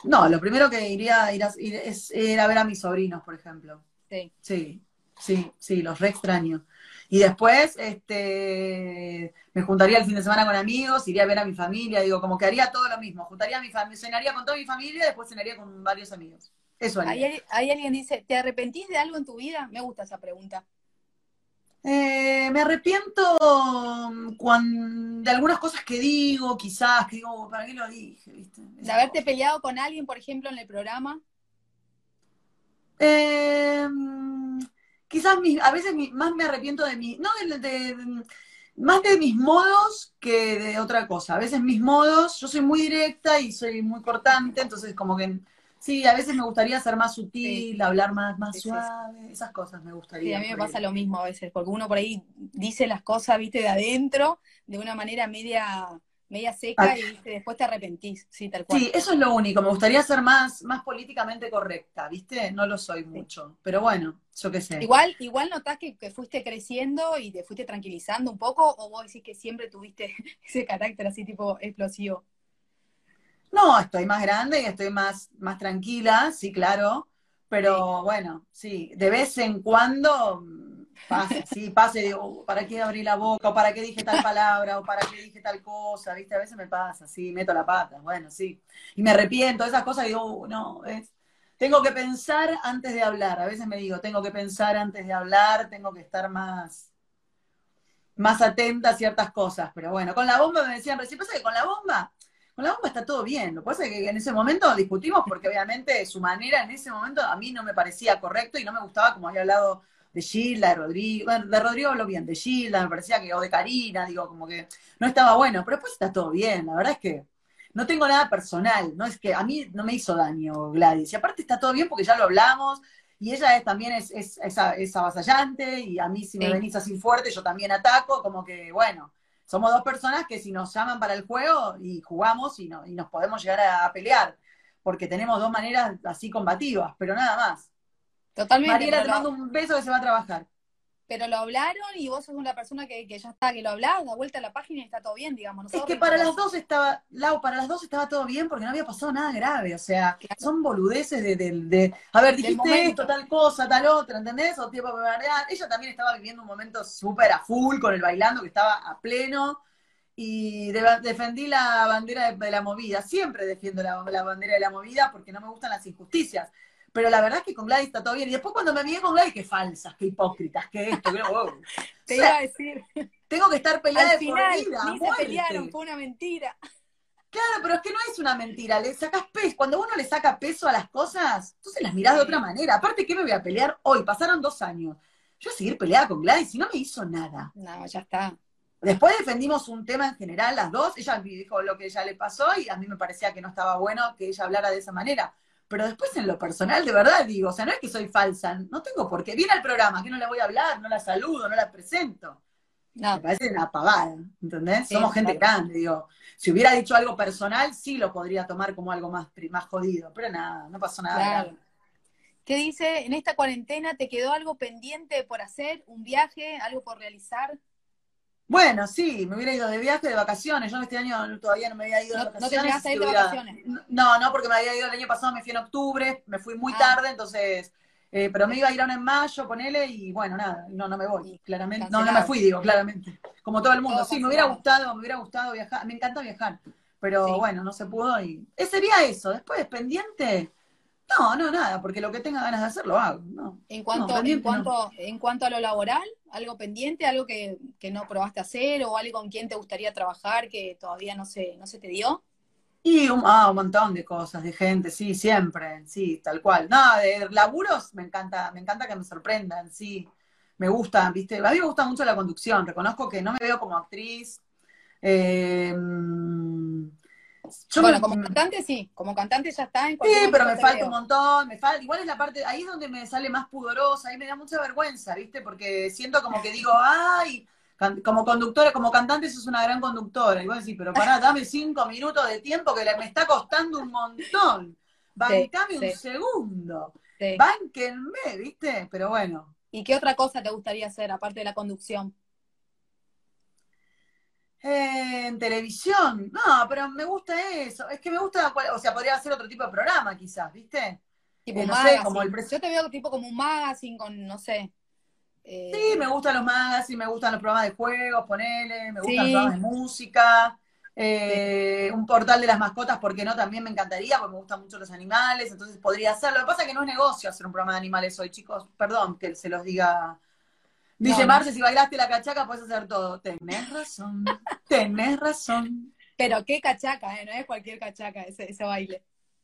No, lo primero que iría ir a- ir es ir a ver a mis sobrinos, por ejemplo. Sí. Sí, sí, sí, los re extraño. Y después, este, me juntaría el fin de semana con amigos, iría a ver a mi familia, digo, como que haría todo lo mismo. Juntaría a mi familia, cenaría con toda mi familia, después cenaría con varios amigos. Eso Ahí, haría. hay- ahí alguien dice, ¿te arrepentís de algo en tu vida? Me gusta esa pregunta. Eh, me arrepiento mm, cuan- de algunas cosas que digo, quizás, que digo, ¿para qué lo dije? ¿Viste? De haberte peleado con alguien, por ejemplo, en el programa. Eh, quizás a veces mi- más me arrepiento de mí, no de, de- de- más de mis modos que de otra cosa. A veces mis modos, yo soy muy directa y soy muy cortante, entonces como que sí, a veces me gustaría ser más sutil, hablar más, más Sí, sí, sí. suave, esas cosas me Sí, gustaría. a mí me pasa lo mismo a veces, porque uno por ahí dice las cosas, viste, de adentro, de una manera media media seca Ah. y después te arrepentís, sí, tal cual. Sí, eso es lo único. Me gustaría ser más, más políticamente correcta, ¿viste? No lo soy mucho. Pero bueno, yo qué sé. Igual, igual notás que, que fuiste creciendo y te fuiste tranquilizando un poco, o vos decís que siempre tuviste ese carácter así tipo explosivo. No, estoy más grande y estoy más, más tranquila, sí, claro. Pero bueno, sí, de vez en cuando pasa, sí, pasa y digo, "Uh, ¿para qué abrí la boca? ¿O para qué dije tal palabra? ¿O para qué dije tal cosa? ¿Viste? A veces me pasa, sí, meto la pata, bueno, sí. Y me arrepiento de esas cosas y digo, "Uh, no, es, tengo que pensar antes de hablar. A veces me digo, tengo que pensar antes de hablar, tengo que estar más, más atenta a ciertas cosas. Pero bueno, con la bomba me decían, recién pasa que con la bomba con la bomba está todo bien. Lo que pasa es que en ese momento discutimos porque obviamente su manera en ese momento a mí no me parecía correcto y no me gustaba como había hablado de Gilda, de Rodrigo, bueno, de Rodrigo hablo bien, de Gilda, me parecía que, o de Karina, digo, como que no estaba bueno, pero después está todo bien, la verdad es que no tengo nada personal, no es que a mí no me hizo daño Gladys, y aparte está todo bien porque ya lo hablamos, y ella es, también es, es, es, es avasallante, y a mí si me Sí. venís así fuerte, yo también ataco, como que, bueno, somos dos personas que si nos llaman para el juego y jugamos y, no, y nos podemos llegar a, a pelear, porque tenemos dos maneras así combativas, pero nada más. Totalmente. Mariela, te mando un beso que se va a trabajar. pero lo hablaron y vos sos una persona que, que ya está, que lo hablás, da vuelta a la página y está todo bien, digamos. Es Nosotros que para las dos estaba, Lau, para las dos estaba todo bien porque no había pasado nada grave, o sea, Claro. son boludeces de, de, de- a ver, dijiste esto, tal cosa, tal otra, ¿entendés? O tiempo para. Ella también estaba viviendo un momento súper a full con el bailando, que estaba a pleno, y de- defendí la bandera de, de la movida, siempre defiendo la, la bandera de la movida porque no me gustan las injusticias. Pero la verdad es que con Gladys está todo bien. Y después cuando me miré con Gladys, qué falsas, qué hipócritas, qué esto, qué... oh. Te O sea, iba a decir, tengo que estar peleada al de por final vida, ni se pelearon, fue una mentira. Claro, pero es que no es una mentira, le sacas peso. Cuando uno le saca peso a las cosas, entonces las mirás de otra manera. Aparte, ¿qué me voy a pelear hoy? Pasaron dos años. Yo voy a seguir peleada con Gladys y no me hizo nada. No, ya está. Después defendimos un tema en general, las dos. Ella dijo lo que ella le pasó y a mí me parecía que no estaba bueno que ella hablara de esa manera. Pero después en lo personal, de verdad digo, o sea, no es que soy falsa, no tengo por qué. Viene al programa, que no le voy a hablar, no la saludo, no la presento. No, Me parece una apagada, ¿entendés? Sí, Somos gente claro. grande, digo. Si hubiera dicho algo personal, sí lo podría tomar como algo más, más jodido, pero nada, no pasó nada. claro. grave. ¿Qué dice? ¿En esta cuarentena te quedó algo pendiente por hacer? ¿Un viaje? ¿Algo por realizar? Bueno, sí, me hubiera ido de viaje, de vacaciones. Yo este año todavía no me había ido de No- no te vacaciones. llegaste a ir de vacaciones. No, no, porque me había ido el año pasado, me fui en octubre, me fui muy Ah. tarde, entonces, eh, pero me iba a ir ahora en mayo, ponele, y bueno, nada, no, no me voy, claramente. No, no me fui, digo, claramente. Como todo el mundo. Todo sí, me hubiera gustado, me hubiera gustado viajar, me encanta viajar, pero Sí. bueno, no se pudo y. Ese sería eso. Después, pendiente. No, no, nada, porque lo que tenga ganas de hacer lo hago. No. En cuanto, No, en no. cuanto, en cuanto a lo laboral, algo pendiente, algo que, que no probaste hacer, o algo con quien te gustaría trabajar que todavía no se, no se te dio. Y un, ah, un montón de cosas, de gente, sí, siempre, sí, tal cual. No, de laburos me encanta, me encanta que me sorprendan, sí. Me gusta, viste, a mí me gusta mucho la conducción, reconozco que no me veo como actriz. Eh, yo bueno, me- como cantante sí, como cantante ya está en Sí, pero me falta un montón, me falta, igual es la parte, ahí es donde me sale más pudorosa, ahí me da mucha vergüenza, ¿viste? Porque siento como que digo, ay, can- como conductora, como cantante sos una gran conductora, vos decís, pero pará, dame cinco minutos de tiempo que me está costando un montón, bancame sí. un segundo, Sí. bánquenme, ¿viste? Pero bueno, ¿Y qué otra cosa te gustaría hacer aparte de la conducción? Eh, en televisión, no, pero me gusta eso, es que me gusta, o sea, podría hacer otro tipo de programa quizás, ¿viste? Tipo Eh, no sé, como el Yo te veo tipo como un magazine con, no sé. eh, Sí, me gustan los magazines, me gustan los programas de juegos, ponele, me gustan Sí. los programas de música, eh, un portal de las mascotas, porque no, también me encantaría, porque me gustan mucho los animales, entonces podría hacerlo. Lo que pasa es que no es negocio hacer un programa de animales hoy, chicos, perdón que se los diga. Dice No, no. Marce, si bailaste la cachaca puedes hacer todo. Tenés razón, tenés razón. Pero qué cachaca, ¿eh? No es cualquier cachaca ese, ese baile.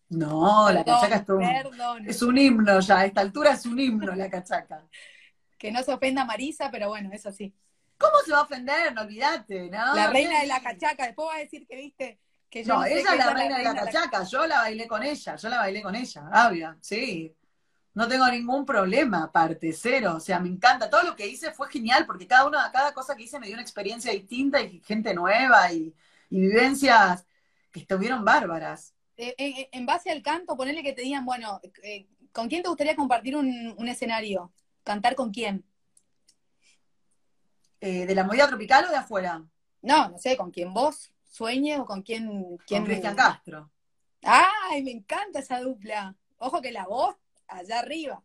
No, la cachaca es, todo Perdón. es un himno ya, a esta altura es un himno la cachaca. Que no se ofenda Marisa, pero bueno, es así. ¿Cómo se va a ofender? No olvídate, ¿no? la reina de la cachaca. Después va a decir que viste que yo No, no sé ella es la reina de la la- cachaca, yo la bailé con ella, yo la bailé con ella, obvio, sí. No tengo ningún problema, aparte, cero. O sea, me encanta. Todo lo que hice fue genial, porque cada una, cada cosa que hice me dio una experiencia distinta y gente nueva y, y vivencias que estuvieron bárbaras. Eh, eh, en base al canto, ponerle que te digan, bueno, eh, ¿con quién te gustaría compartir un, un escenario? ¿Cantar con quién? ¿De la movida tropical o de afuera? No, no sé, con quién vos sueñes o con quién... quién con Cristian Castro. ¡Ay, me encanta esa dupla! Ojo que la voz allá arriba.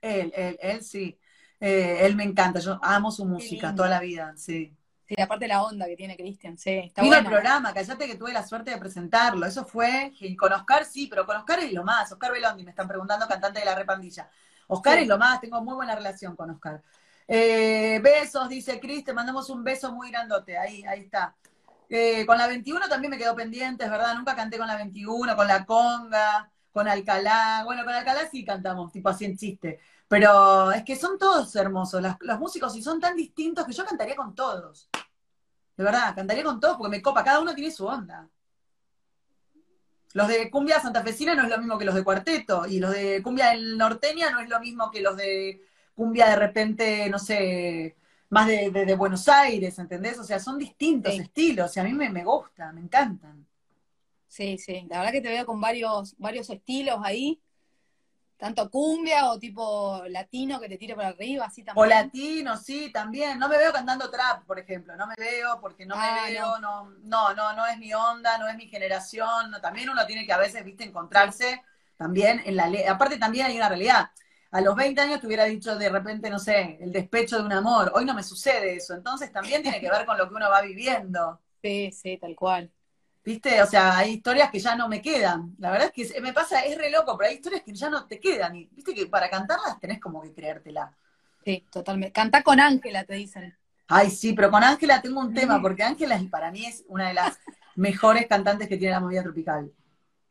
Él, él, él sí. él me encanta, yo amo su música toda la vida, sí. Sí, aparte la onda que tiene Cristian, sí. Está Vino el programa, cállate que tuve la suerte de presentarlo. Eso fue, con Oscar sí, pero con Oscar es lo más. Oscar Belondi, me están preguntando, cantante de la repandilla. Oscar es lo más, tengo muy buena relación con Oscar. Eh, besos, dice Cris, te mandamos un beso muy grandote. Ahí, ahí está. Eh, con la 21 también me quedó pendiente, es verdad, nunca canté con la 21, con la conga, con Alcalá. Bueno, con Alcalá sí cantamos, tipo así en chiste. Pero es que son todos hermosos, los músicos, y son tan distintos que yo cantaría con todos. De verdad, cantaría con todos porque me copa, cada uno tiene su onda. Los de cumbia santafesina no es lo mismo que los de cuarteto, y los de cumbia del norteña no es lo mismo que los de cumbia de repente, no sé, más de, Buenos Aires, ¿entendés? O sea, son distintos estilos, y a mí me, me gusta, me encantan. Sí, sí, la verdad que te veo con varios, varios estilos ahí. Tanto cumbia o tipo latino que te tire por arriba, así también. O latino, sí, también. No me veo cantando trap, por ejemplo. No me veo porque no me ah, veo, no. no. no, no, es mi onda, no es mi generación. también uno tiene que a veces, viste, encontrarse también en la ley. Aparte también hay una realidad. A los 20 años te hubiera dicho de repente, no sé, el despecho de un amor. Hoy no me sucede eso. Entonces también tiene que ver con lo que uno va viviendo. Sí, sí, tal cual. ¿Viste? O sea, hay historias que ya no me quedan. La verdad es que me pasa, es re loco, pero hay historias que ya no te quedan. Y viste que para cantarlas tenés como que creértela. Sí, totalmente. Canta con Ángela, te dicen. Ay, sí, pero con Ángela tengo un tema, porque Ángela para mí es una de las mejores cantantes que tiene la movida tropical.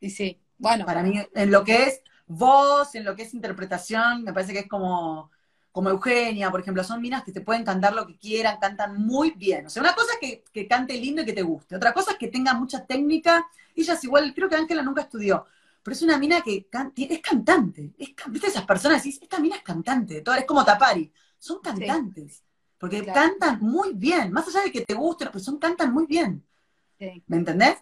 Y sí, bueno. Para mí, en lo que es voz, en lo que es interpretación, me parece que es como como Eugenia, por ejemplo, son minas que te pueden cantar lo que quieran, cantan muy bien. O sea, una cosa es que, cante lindo y que te guste, otra cosa es que tenga mucha técnica. Ella es igual, creo que Ángela nunca estudió, pero es una mina que es cantante. Es, ¿Viste esas personas? Decís, esta mina es cantante, es como Tapari, son cantantes. Porque cantan muy bien, más allá de que te guste, pero son cantan muy bien. ¿Me entendés?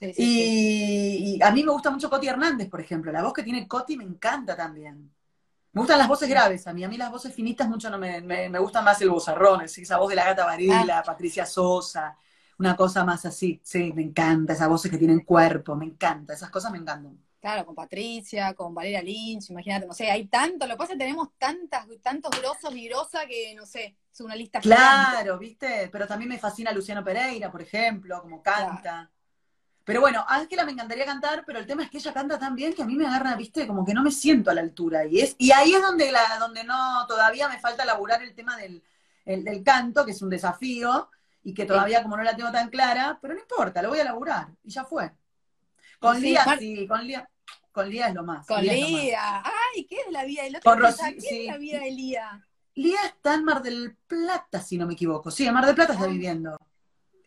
y, y, a mí me gusta mucho Coti Hernández, por ejemplo. La voz que tiene Coti me encanta también. Me gustan las voces graves a mí. A mí las voces finitas mucho no me, me, me gustan más el bozarrón, esa voz de la gata Varila, ah. Patricia Sosa, una cosa más así. Sí, me encanta, esas voces que tienen cuerpo, me encanta, esas cosas me encantan. Claro, con Patricia, con Valeria Lynch, imagínate, no sé, hay tanto, lo que pasa es que tenemos tantas, tantos grosos y grosas que, no sé, es una lista Claro, ¿viste? Pero también me fascina Luciano Pereira, por ejemplo, como canta. Pero bueno, Ángela me encantaría cantar, pero el tema es que ella canta tan bien que a mí me agarra, viste, como que no me siento a la altura. Y es, y ahí es donde la, donde no, todavía me falta laburar el tema del, del canto, que es un desafío, y que todavía como no la tengo tan clara, pero no importa, lo voy a laburar, y ya fue. Con Lía, sí, con Lía, con Lía es lo más. Con Lía, ay, ¿qué es la vida del otro? ¿Qué es la vida de Lía? Lía está en Mar del Plata, si no me equivoco. Sí, en Mar del Plata está ah. viviendo.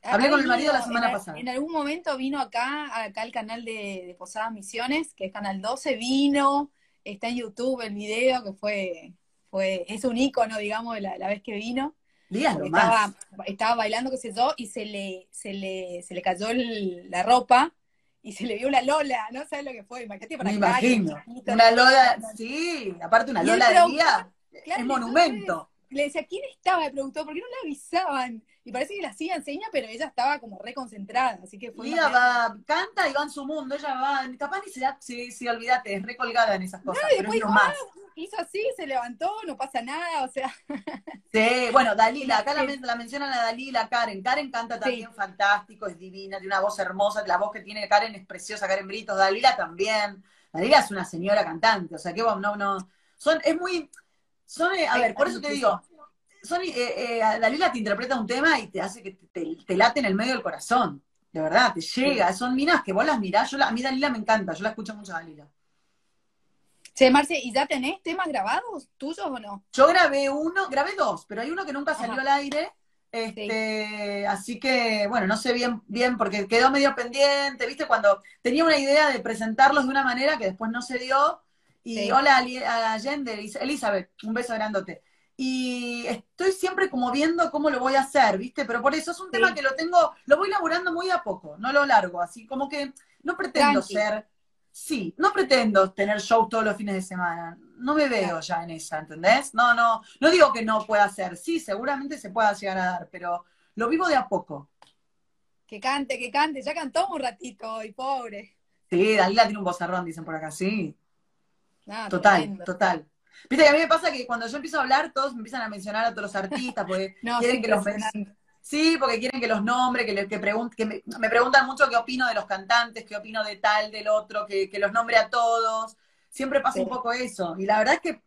Hablé con el marido la semana pasada. En algún momento vino acá, acá al canal de, Posadas Misiones, que es Canal 12, vino, está en YouTube el video, que fue, fue es un ícono, digamos, de la, vez que vino. estaba, estaba bailando, qué sé yo, y se le, se le, se le cayó la ropa y se le vio una Lola, no sabes lo que fue, imagínate para Me imagino. Una Lola, sí, aparte una Lola de día, es monumento. Le decía, ¿quién estaba el productor? ¿Por qué no le avisaban? Y parece que la hacía enseña, pero ella estaba como reconcentrada, así que fue. ella va, canta y va en su mundo, ella va, capaz ni se da, sí, sí, olvídate, es recolgada en esas cosas. pero es más. Ah, hizo así, se levantó, no pasa nada, o sea. Sí, bueno, Dalila, acá la, la, mencionan a Dalila, Karen. Karen canta también fantástico, es divina, tiene una voz hermosa, la voz que tiene Karen es preciosa, Karen Britos, Dalila también. Dalila es una señora cantante, o sea que no, no, son, es muy, son, a ver, por eso te digo, Sony, eh, eh, Dalila te interpreta un tema y te hace que te, late en el medio del corazón. De verdad, te llega. Son minas que vos las mirás. Yo a mí Dalila me encanta, yo la escucho mucho a Dalila. Sí, Marce, ¿y ya tenés temas grabados tuyos o no? Yo grabé uno, grabé dos, pero hay uno que nunca salió al aire. Este, Así que, bueno, no sé bien, bien porque quedó medio pendiente, ¿viste? Cuando tenía una idea de presentarlos de una manera que después no se dio. Y hola a Allende, Elizabeth, un beso grandote. y estoy siempre como viendo cómo lo voy a hacer, ¿viste? Pero por eso es un tema que lo tengo, lo voy laburando muy a poco, no lo largo, así como que no pretendo ser, sí, no pretendo tener show todos los fines de semana, no me veo ya en esa, ¿entendés? No, no, no digo que no pueda hacer, sí, seguramente se pueda llegar a dar, pero lo vivo de a poco. Que cante, que cante, ya cantó un ratito hoy, pobre. Sí, Dalila tiene un bozarrón, dicen por acá, sí. Ah, total, total. Viste que a mí me pasa que cuando yo empiezo a hablar, todos me empiezan a mencionar a todos los artistas, porque quieren que los Sí, porque quieren que los nombre, que, que, que me, preguntan mucho qué opino de los cantantes, qué opino de tal, del otro, que, los nombre a todos. Siempre pasa un poco eso. Y la verdad es que,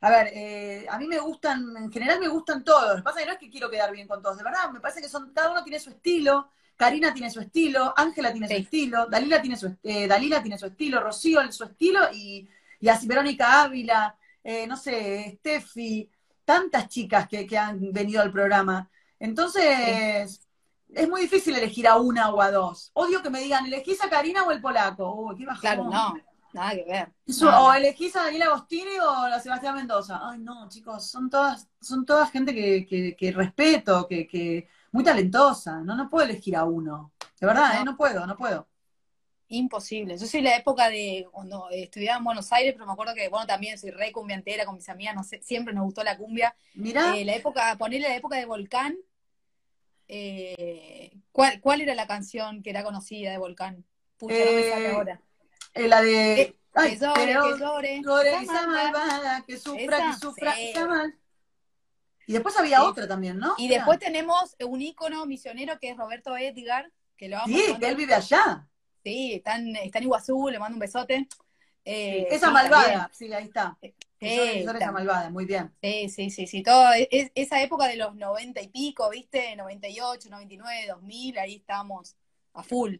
a ver, eh, a mí me gustan, en general me gustan todos. Lo que pasa es que no es que quiero quedar bien con todos, de verdad, me parece que son, cada uno tiene su estilo. Karina tiene su estilo, Ángela tiene su estilo, Dalila tiene su, eh, Dalila tiene su estilo, Rocío su estilo y, y así Verónica Ávila, eh, no sé, Steffi, tantas chicas que, han venido al programa. Entonces, es muy difícil elegir a una o a dos. Odio que me digan, ¿elegís a Karina o el polaco? Uy, qué bajón. Claro, no, nada que ver. O elegís a Daniela Agostini o a Sebastián Mendoza. Ay, no, chicos, son todas, son todas gente que, que, respeto, que, que muy talentosa. No, no puedo elegir a uno. De verdad, ¿eh? no puedo, no puedo imposible. Yo soy la época de cuando estudiaba en Buenos Aires, pero me acuerdo que, bueno, también soy re cumbiantera con mis amigas, no sé, siempre nos gustó la cumbia. Mira. Eh, la época, ponerle la época de Volcán. Eh, ¿cuál, ¿Cuál era la canción que era conocida de Volcán? Pucha, no me sale eh, ahora. la de. que llore, que llore. esa malvada, que sufra, que sufra, mal. Y después había otra también, ¿no? Y después tenemos un ícono misionero que es Roberto Edgar, que lo vamos Sí, que él vive allá. Sí, está en, está en Iguazú, le mando un besote. Eh, esa malvada, sí, ahí está. Sí, esa malvada, muy bien. Sí, sí, sí, sí. Todo, es, esa época de los 90 y pico, ¿viste? 98, 99, 2000, ahí estábamos a full.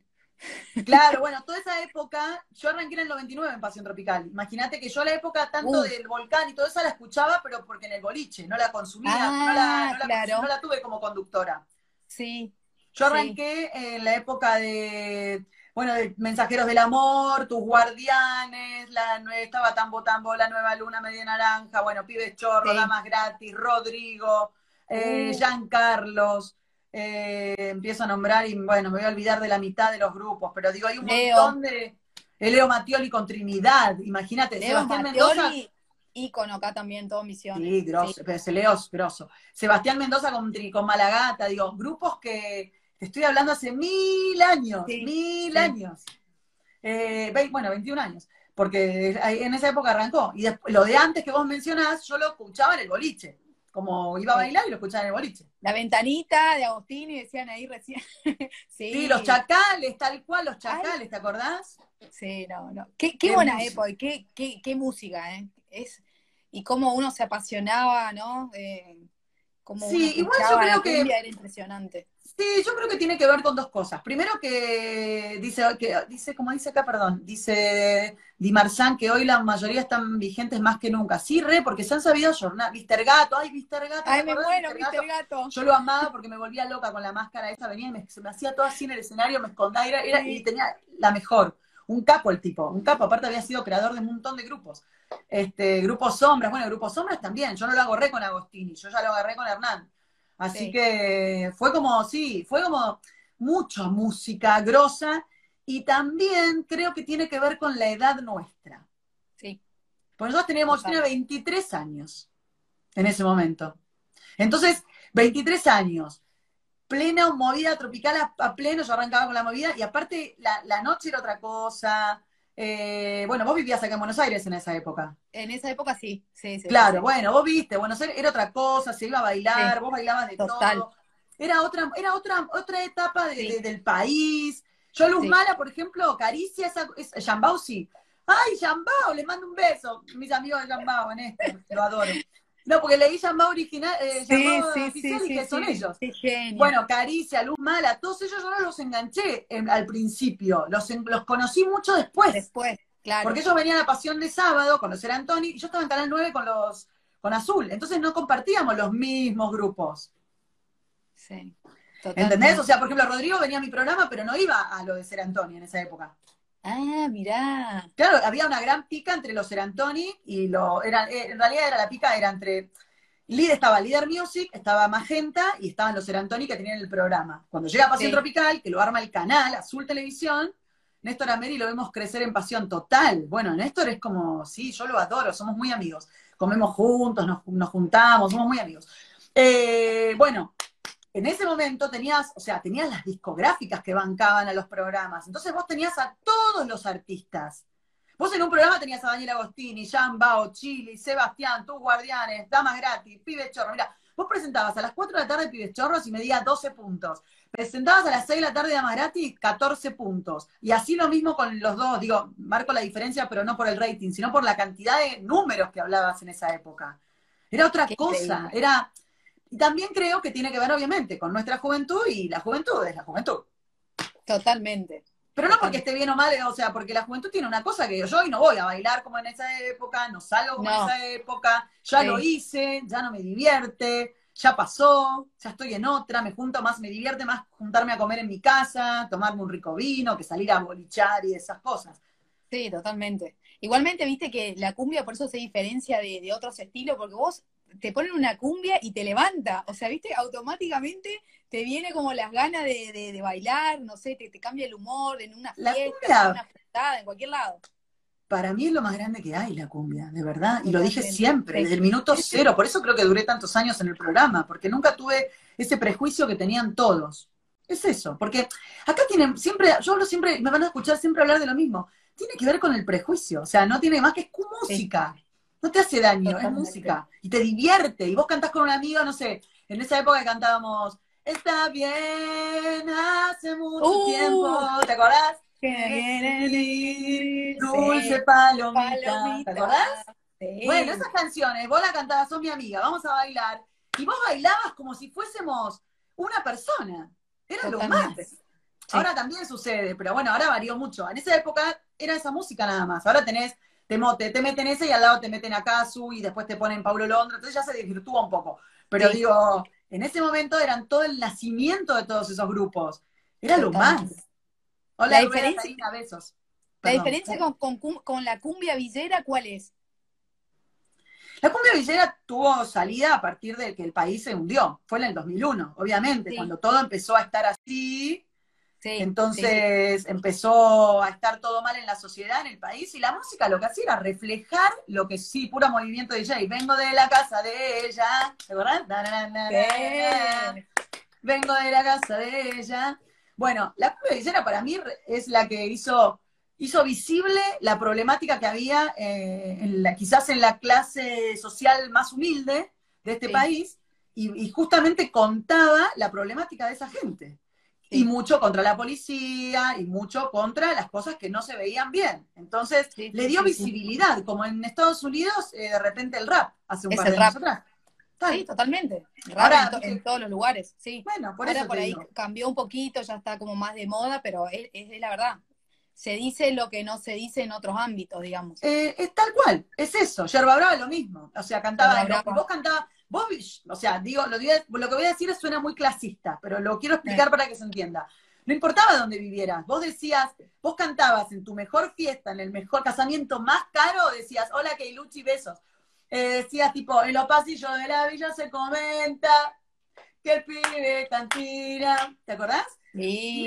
Claro, bueno, toda esa época, yo arranqué en el 99 en Pasión Tropical. Imagínate que yo la época tanto del volcán y todo eso la escuchaba, pero porque en el boliche, no la consumía, no, la, no, la, no, la, tuve como conductora. Sí. Yo arranqué en la época de bueno, Mensajeros del Amor, Tus Guardianes, la estaba Tambo Tambo, La Nueva Luna, Media Naranja, bueno, Pibes Chorro, Damas Gratis, Rodrigo, eh, uh. Jean Carlos, eh, empiezo a nombrar y bueno, me voy a olvidar de la mitad de los grupos, pero digo, hay un montón de... Leo Matioli con Trinidad, imagínate, Sebastián Mendoza. Ícono acá también, todo misión. Sí, grosso, sí. Leo es grosso. Sebastián Mendoza con, con Malagata, digo, grupos que estoy hablando hace mil años, mil años. Eh, bueno, 21 años, porque en esa época arrancó. Y lo de antes que vos mencionás, yo lo escuchaba en el boliche. Como iba a bailar y lo escuchaba en el boliche. La ventanita de Agustín y decían ahí recién. sí. los chacales, tal cual, los chacales, ¿te acordás? Sí, no, no. Qué, qué, buena época y qué, qué, qué, música, ¿eh? Es, y cómo uno se apasionaba, ¿no? Eh, como sí, igual yo creo que era impresionante. Sí, yo creo que tiene que ver con dos cosas. Primero que dice, que dice, como dice acá, perdón, dice Di Marzán que hoy la mayoría están vigentes más que nunca. Sí, re, porque se han sabido jornar. Mister Gato, ay, Mister Gato. Ay, me muero, Mister Gato? Yo lo amaba porque me volvía loca con la máscara esa, venía y se me hacía todo así en el escenario, me escondía, era, y tenía la mejor. Un capo el tipo, un capo, aparte había sido creador de un montón de grupos. Este, grupos sombras, bueno, grupos sombras también. Yo no lo agarré con Agostini, yo ya lo agarré con Hernán. Así que fue como, sí, fue como mucha música grosa y también creo que tiene que ver con la edad nuestra. Sí. Pues nosotros teníamos, tenía 23 años en ese momento. Entonces, 23 años, plena movida tropical a, pleno, yo arrancaba con la movida y aparte la, la noche era otra cosa, eh, bueno, vos vivías acá en Buenos Aires en esa época. En esa época sí, sí, sí. Claro, bueno, vos viste, Buenos Aires era otra cosa, se iba a bailar, vos bailabas de todo. Era otra, era otra, otra etapa del país. Yo, Luz Mala, por ejemplo, Caricia, esa, esa sí. Ay, Yambao, le mando un beso. Mis amigos de Yambao, en esto, lo adoro. No, porque leí llamado original, eh, sí, sí, sí, que son ellos. Bueno, Caricia, Luz Mala, todos ellos yo no los enganché al principio, los, los conocí mucho después. Después, claro. Porque ellos venían a Pasión de Sábado, conocer a Antoni, y yo estaba en Canal 9 con los con Azul, entonces no compartíamos los mismos grupos. Sí. ¿Entendés? O sea, por ejemplo, Rodrigo venía a mi programa, pero no iba a lo de Ser Antoni en esa época. Ah, mirá. Claro, había una gran pica entre los Serantoni y lo. Era, eh, en realidad era la pica, era entre Líder estaba Líder Music, estaba Magenta y estaban los Serantoni que tenían el programa. Cuando llega Pasión Sí. Tropical, que lo arma el canal, Azul Televisión, Néstor Ameri lo vemos crecer en pasión total. Bueno, Néstor es como, sí, yo lo adoro, somos muy amigos. Comemos juntos, nos, nos juntamos, somos muy amigos. Eh, bueno, en ese momento tenías, o sea, tenías las discográficas que bancaban a los programas. Entonces vos tenías a todos los artistas. Vos en un programa tenías a Daniel Agostini, Jan Bao, Chili, Sebastián, Tus Guardianes, Damas Gratis, Pibes Chorro. Mira, vos presentabas a las 4 de la tarde Pibes Chorros y medía 12 puntos. Presentabas a las 6 de la tarde Damas Gratis, 14 puntos. Y así lo mismo con los dos. Digo, marco la diferencia, pero no por el rating, sino por la cantidad de números que hablabas en esa época. Era otra Qué cosa. increíble. Era. Y también creo que tiene que ver, obviamente, con nuestra juventud y la juventud es la juventud. Totalmente. Pero no porque esté bien o mal, o sea, porque la juventud tiene una cosa que yo hoy no voy a bailar como en esa época, no salgo como No. en esa época, ya Sí. lo hice, ya no me divierte, ya pasó, ya estoy en otra, me junto más, me divierte más juntarme a comer en mi casa, tomarme un rico vino, que salir a bolichar y esas cosas. Sí, totalmente. Igualmente, viste que la cumbia por eso se diferencia de, de otros estilos, porque vos te ponen una cumbia y te levanta. O sea, viste, automáticamente te viene como las ganas de, de- de bailar, no sé, te, te cambia el humor en una La fiesta, cumbia- en una juntada, en cualquier lado. Para mí es lo más grande que hay la cumbia, de verdad. Y lo dije siempre, desde el minuto cero. Por eso creo que duré tantos años en el programa, porque nunca tuve ese prejuicio que tenían todos. Es eso, porque acá tienen siempre, yo hablo siempre, me van a escuchar siempre hablar de lo mismo. Tiene que ver con el prejuicio, o sea, no tiene más que es música. No te hace daño, es Totalmente. música. Y te divierte. Y vos cantás con un amigo, no sé, en esa época que cantábamos, está bien, hace mucho Uh. tiempo, ¿te acordás? Sí. Dulce palomita. Palomita. ¿Te acordás? Sí. Bueno, esas canciones, vos la cantabas, sos mi amiga, vamos a bailar. Y vos bailabas como si fuésemos una persona. Era lo más. Sí. Ahora también sucede, pero bueno, ahora varió mucho. En esa época era esa música nada más. Ahora tenés, te, te, te meten ese y al lado te meten a Casu y después te ponen Paulo Londra, entonces ya se desvirtúa un poco. Pero Sí. digo, en ese momento eran todo el nacimiento de todos esos grupos. Era lo más. Hola, La Rubén diferencia- Sarina, besos. La diferencia con, con, cum- con la cumbia villera, ¿cuál es? La cumbia villera tuvo salida a partir de que el país se hundió. Fue en el 2001, obviamente, Sí. cuando todo empezó a estar así. Sí, Entonces empezó a estar todo mal en la sociedad, en el país, y la música lo que hacía era reflejar lo que sí, puro movimiento de DJ. Vengo de la casa de ella, ¿te acordás? Na, na, na, na, sí. na, na. Vengo de la casa de ella. Bueno, la cumbia villera para mí es la que hizo, hizo visible la problemática que había eh, en la, quizás en la clase social más humilde de este país, y, y justamente contaba la problemática de esa gente. Sí. Y mucho contra la policía, y mucho contra las cosas que no se veían bien. Entonces, Sí, le dio visibilidad, como en Estados Unidos, eh, de repente el rap, hace un Es par de años atrás. Sí, totalmente. Rap Ahora, en, to- viste- en todos los lugares, sí. Bueno, por Ahora eso por ahí digo. cambió un poquito, ya está como más de moda, pero es, es la verdad. Se dice lo que no se dice en otros ámbitos, digamos. Eh, es tal cual, es eso. Yerba Brava lo mismo. O sea, cantaba, vos cantabas, vos, o sea, digo, lo, lo que voy a decir suena muy clasista, pero lo quiero explicar para que se entienda. No importaba dónde vivieras, vos decías, vos cantabas en tu mejor fiesta, en el mejor casamiento más caro, decías, hola Keiluchi, besos. Eh, decías tipo, en los pasillos de la villa se comenta que el pibe cantina, ¿te acordás? No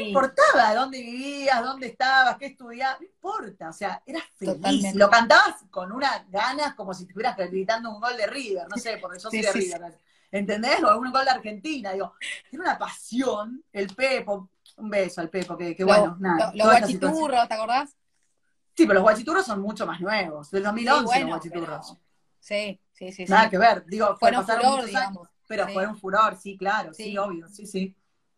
importaba dónde vivías, dónde estabas, qué estudiabas, no importa, o sea, eras feliz. Totalmente. Lo cantabas con unas ganas como si estuvieras gritando un gol de River, no sé, porque yo soy Sí, de sí, River. ¿Entendés? O un gol de Argentina, digo, era una pasión, el Pepo, un beso al Pepo, que, que Lo- bueno, nada. lo- los guachiturros, ¿te acordás? Sí, pero los guachiturros son mucho más nuevos, del 2011 Sí, bueno, los guachiturros. pero- Sí, sí, sí. Nada que ver, digo, fue, Fueron pasaron furor, años, digamos. pero Sí. fueron furor, sí, claro, Sí. obvio, sí, sí.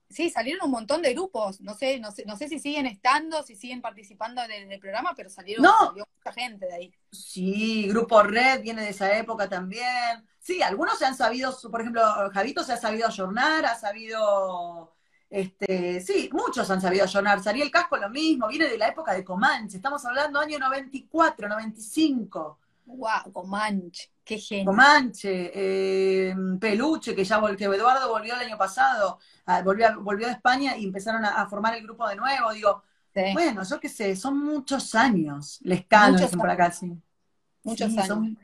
Sí, salieron un montón de grupos. No sé, no sé, no sé si siguen estando, si siguen participando del, del programa, pero salieron No. salió mucha gente de ahí. Sí, Grupo Red viene de esa época también. Sí, algunos se han sabido, por ejemplo, Javito se ha sabido ayornar, ha sabido, este, sí, muchos han sabido ayornar. Sariel Casco lo mismo, viene de la época de Comanche, estamos hablando año 94, 95. Wow, Comanche, qué genio. Comanche, eh, Peluche, que ya que Eduardo volvió el año pasado, ah, volvió, a- volvió de España y empezaron a, a formar el grupo de nuevo. Digo, Sí, bueno, yo qué sé, son muchos años. Muchos dicen por acá, sí. muchos Sí, años. son-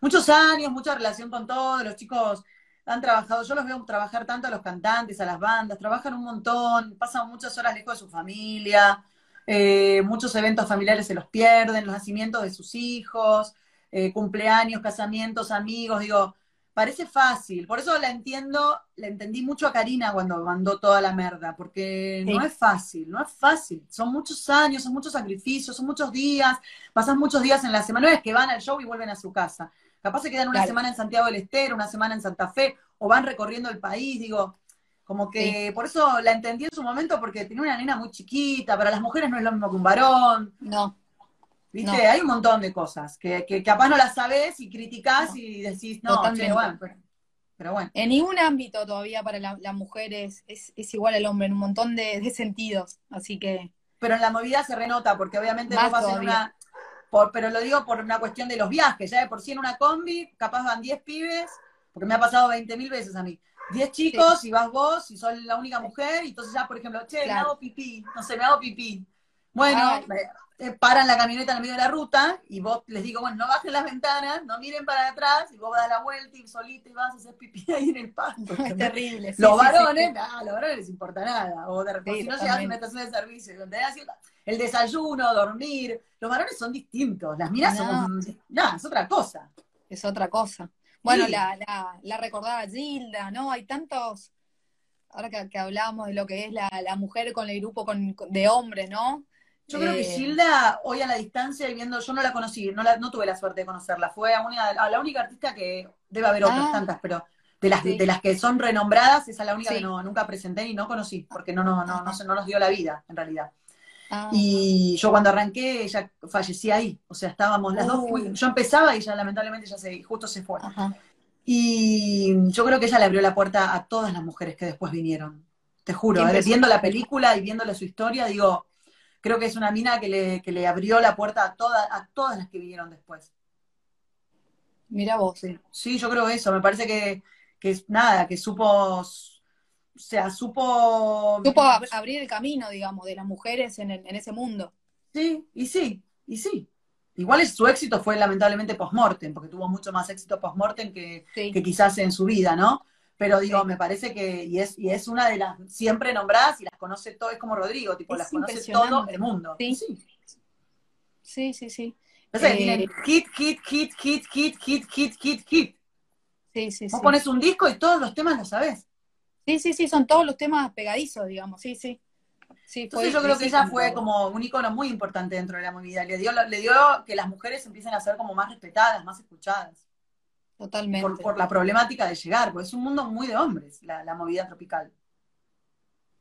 muchos años, mucha relación con todos, los chicos han trabajado, yo los veo trabajar tanto a los cantantes, a las bandas, trabajan un montón, pasan muchas horas lejos de su familia, eh, muchos eventos familiares se los pierden, los nacimientos de sus hijos, eh, cumpleaños, casamientos, amigos, digo, parece fácil, por eso la entiendo, la entendí mucho a Karina cuando mandó toda la merda, porque no es fácil, no es fácil, son muchos años, son muchos sacrificios, son muchos días, pasan muchos días en la semana, no es que van al show y vuelven a su casa, capaz se quedan una semana en Santiago del Estero, una semana en Santa Fe, o van recorriendo el país, digo, como que por eso la entendí en su momento, porque tenía una nena muy chiquita, para las mujeres no es lo mismo que un varón. No. ¿Viste? Hay un montón de cosas que, que capaz no las sabes y criticás y decís, no, bueno, pero, bueno. En ningún ámbito todavía para las mujeres es, igual al hombre, en un montón de, sentidos, así que... Pero en la movida se renota, porque obviamente no vas en una... Por, pero lo digo por una cuestión de los viajes, ya de por sí en una combi, capaz van 10 pibes, porque me ha pasado 20 mil veces a mí. 10 chicos y vas vos y sos la única mujer, y entonces ya, por ejemplo, che, me hago pipí, no sé, me hago pipí. Bueno, eh, paran la camioneta en el medio de la ruta y vos les digo, bueno, no bajen las ventanas, no miren para atrás y vos das la vuelta y solito y vas a hacer pipí ahí en el pasto. Es terrible. los varones, a los varones les importa nada. O de repente, si no llegas a una estación de servicio donde el desayuno, dormir, los varones son distintos, las miras son, nada, es otra cosa. Es otra cosa. Bueno, la, la, la recordaba Gilda, ¿no? Hay tantos, ahora que, que hablábamos de lo que es la, la mujer con el grupo con, de hombres, ¿no? Yo creo que eh, Gilda, hoy a la distancia y viendo, yo no la conocí, no, la, no tuve la suerte de conocerla, fue a, una, a la única artista que debe haber otras ah. tantas, pero de las, de las que son renombradas, esa es la única que no, nunca presenté y no conocí, porque no, no, no, no, no nos dio la vida, en realidad. Ah. Y yo cuando arranqué, ella fallecía ahí, o sea, estábamos las dos, yo empezaba y ella lamentablemente ya se, justo se fue. Y yo creo que ella le abrió la puerta a todas las mujeres que después vinieron, te juro, ¿eh? viendo la película y viéndole su historia, digo, creo que es una mina que le, que le abrió la puerta a, todas a todas las que vinieron después. Mira vos. Sí. yo creo eso. Me parece que, que es nada, que supo, o sea, supo... Supo abrir el camino, digamos, de las mujeres en, en ese mundo. Sí, y sí, y sí. Igual su éxito fue lamentablemente post-mortem, porque tuvo mucho más éxito post-mortem que, que quizás en su vida, ¿no? Pero digo, me parece que, y es, y es una de las siempre nombradas y las conoce todo, es como Rodrigo, tipo, las conoce todo el mundo. Sí, sí. Sí, sí, sí. tienen hit, hit, hit, hit, hit, hit, hit, hit, hit. Sí, sí, Vos pones un disco y todos los temas los sabés. Sí, sí, sí, son todos los temas pegadizos, digamos, sí, sí. Sí, Entonces yo creo que ella fue como un icono muy importante dentro de la movida. Le dio, le dio que las mujeres empiecen a ser como más respetadas, más escuchadas. Totalmente. Por, la problemática de llegar, porque es un mundo muy de hombres, la, movida tropical.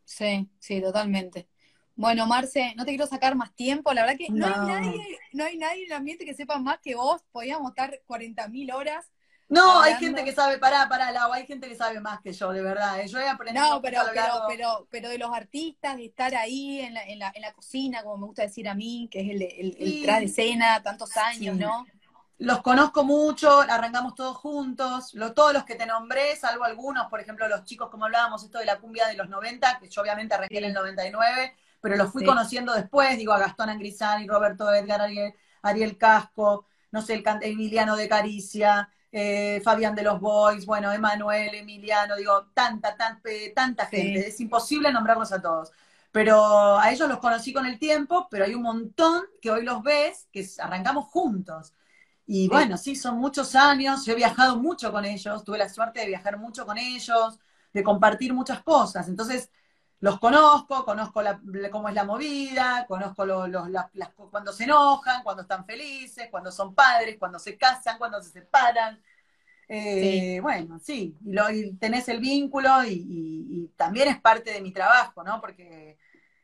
Sí, sí, totalmente. Bueno, Marce, no te quiero sacar más tiempo. La verdad que no, hay, nadie, no hay nadie en el ambiente que sepa más que vos. Podíamos estar 40.000 horas. No, hay gente que sabe, pará, pará, Lau, hay gente que sabe más que yo, de verdad. ¿eh? Yo he aprendido. No, pero, pero, pero, de los artistas, de estar ahí en la, en la, en la cocina, como me gusta decir a mí, que es el, el, el tras de escena, tantos años, ¿no? Los conozco mucho, arrancamos todos juntos, todos los que te nombré, salvo algunos, por ejemplo, los chicos, como hablábamos, esto de la cumbia de los 90, que yo obviamente arranqué en el 99, pero los fui conociendo después, digo, a Gastón Angrisani, Roberto Edgar, Ariel, Casco, no sé, el Emiliano de Caricia, eh, Fabián de los Boys, bueno, Emanuel, Emiliano, digo, tanta, tanta, tanta gente, es imposible nombrarlos a todos. Pero a ellos los conocí con el tiempo, pero hay un montón que hoy los ves, que arrancamos juntos. Y bueno, sí, son muchos años, yo he viajado mucho con ellos, tuve la suerte de viajar mucho con ellos, de compartir muchas cosas. Entonces, los conozco, conozco cómo es la movida, conozco cuando se enojan, cuando están felices, cuando son padres, cuando se casan, cuando se separan. Eh, bueno, sí, y, lo, tenés el vínculo y, y, también es parte de mi trabajo, ¿no? Porque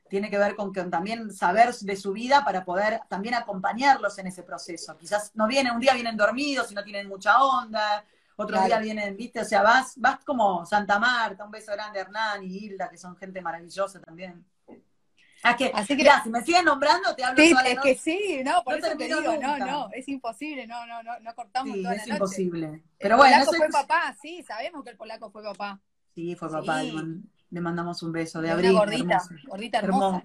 tiene que ver con que también saber de su vida para poder también acompañarlos en ese proceso. Quizás no vienen, un día vienen dormidos y no tienen mucha onda, otro día vienen, viste, o sea, vas, vas como Santa Marta, un beso grande a Hernán y Hilda, que son gente maravillosa también. Ah, que, Así que, si me siguen nombrando, te hablo sí, es que sí, no, por eso te digo, no, no, es imposible, no, no, no, no cortamos sí, es imposible. Pero el bueno, polaco fue papá, sí, sabemos que el polaco fue papá. Sí, fue papá, le mandamos un beso de abril. Una gordita, gordita hermosa.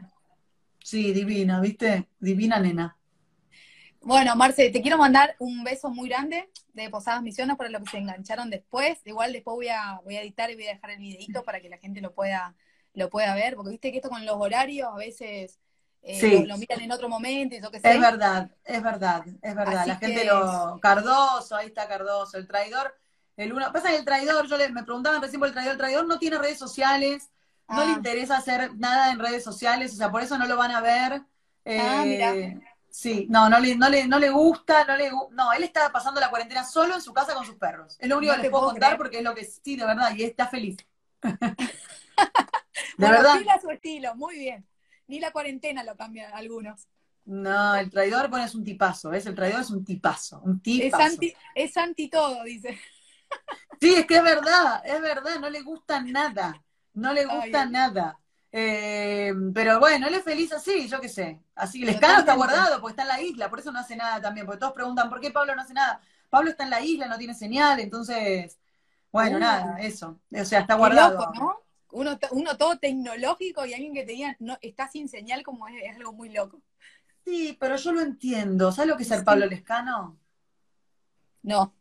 Sí, divina, ¿viste? Divina nena. Bueno, Marce, te quiero mandar un beso muy grande de Posadas Misiones para los que se engancharon después. Igual después voy a, voy a editar y voy a dejar el videito para que la gente lo pueda, lo pueda ver, porque viste que esto con los horarios a veces eh, lo, miran en otro momento y yo qué sé. Es verdad, es verdad, es verdad. la gente lo. Cardoso, ahí está Cardoso, el traidor. El uno, pasa que el traidor, yo le, me preguntaban recién por el traidor, el traidor no tiene redes sociales, no le ah. interesa hacer nada en redes sociales, o sea, por eso no lo van a ver. ah, mira. Eh, Sí, no, no le, no le, no le gusta, no le no, él está pasando la cuarentena solo en su casa con sus perros. Es lo único que les puedo contar porque es lo que sí, de verdad, y está feliz. de verdad. su estilo, muy bien. Ni la cuarentena lo cambian algunos. No, el traidor, bueno, es un tipazo, ¿ves? El traidor es un tipazo, un tipazo. Es anti, es anti todo, dice. Sí, es que es verdad, es verdad, no le gusta nada, no le gusta nada. Eh, pero bueno, él es feliz así, yo qué sé. Así el está guardado porque está en la isla, por eso no hace nada también. Porque todos preguntan, ¿por qué Pablo no hace nada? Pablo está en la isla, no tiene señal, entonces, bueno, nada, eso. O sea, está guardado. ¿no? Uno, uno todo tecnológico y alguien que te diga, no, está sin señal, como es, algo muy loco. Sí, pero yo lo entiendo. ¿Sabes lo que es el Pablo Lescano? No.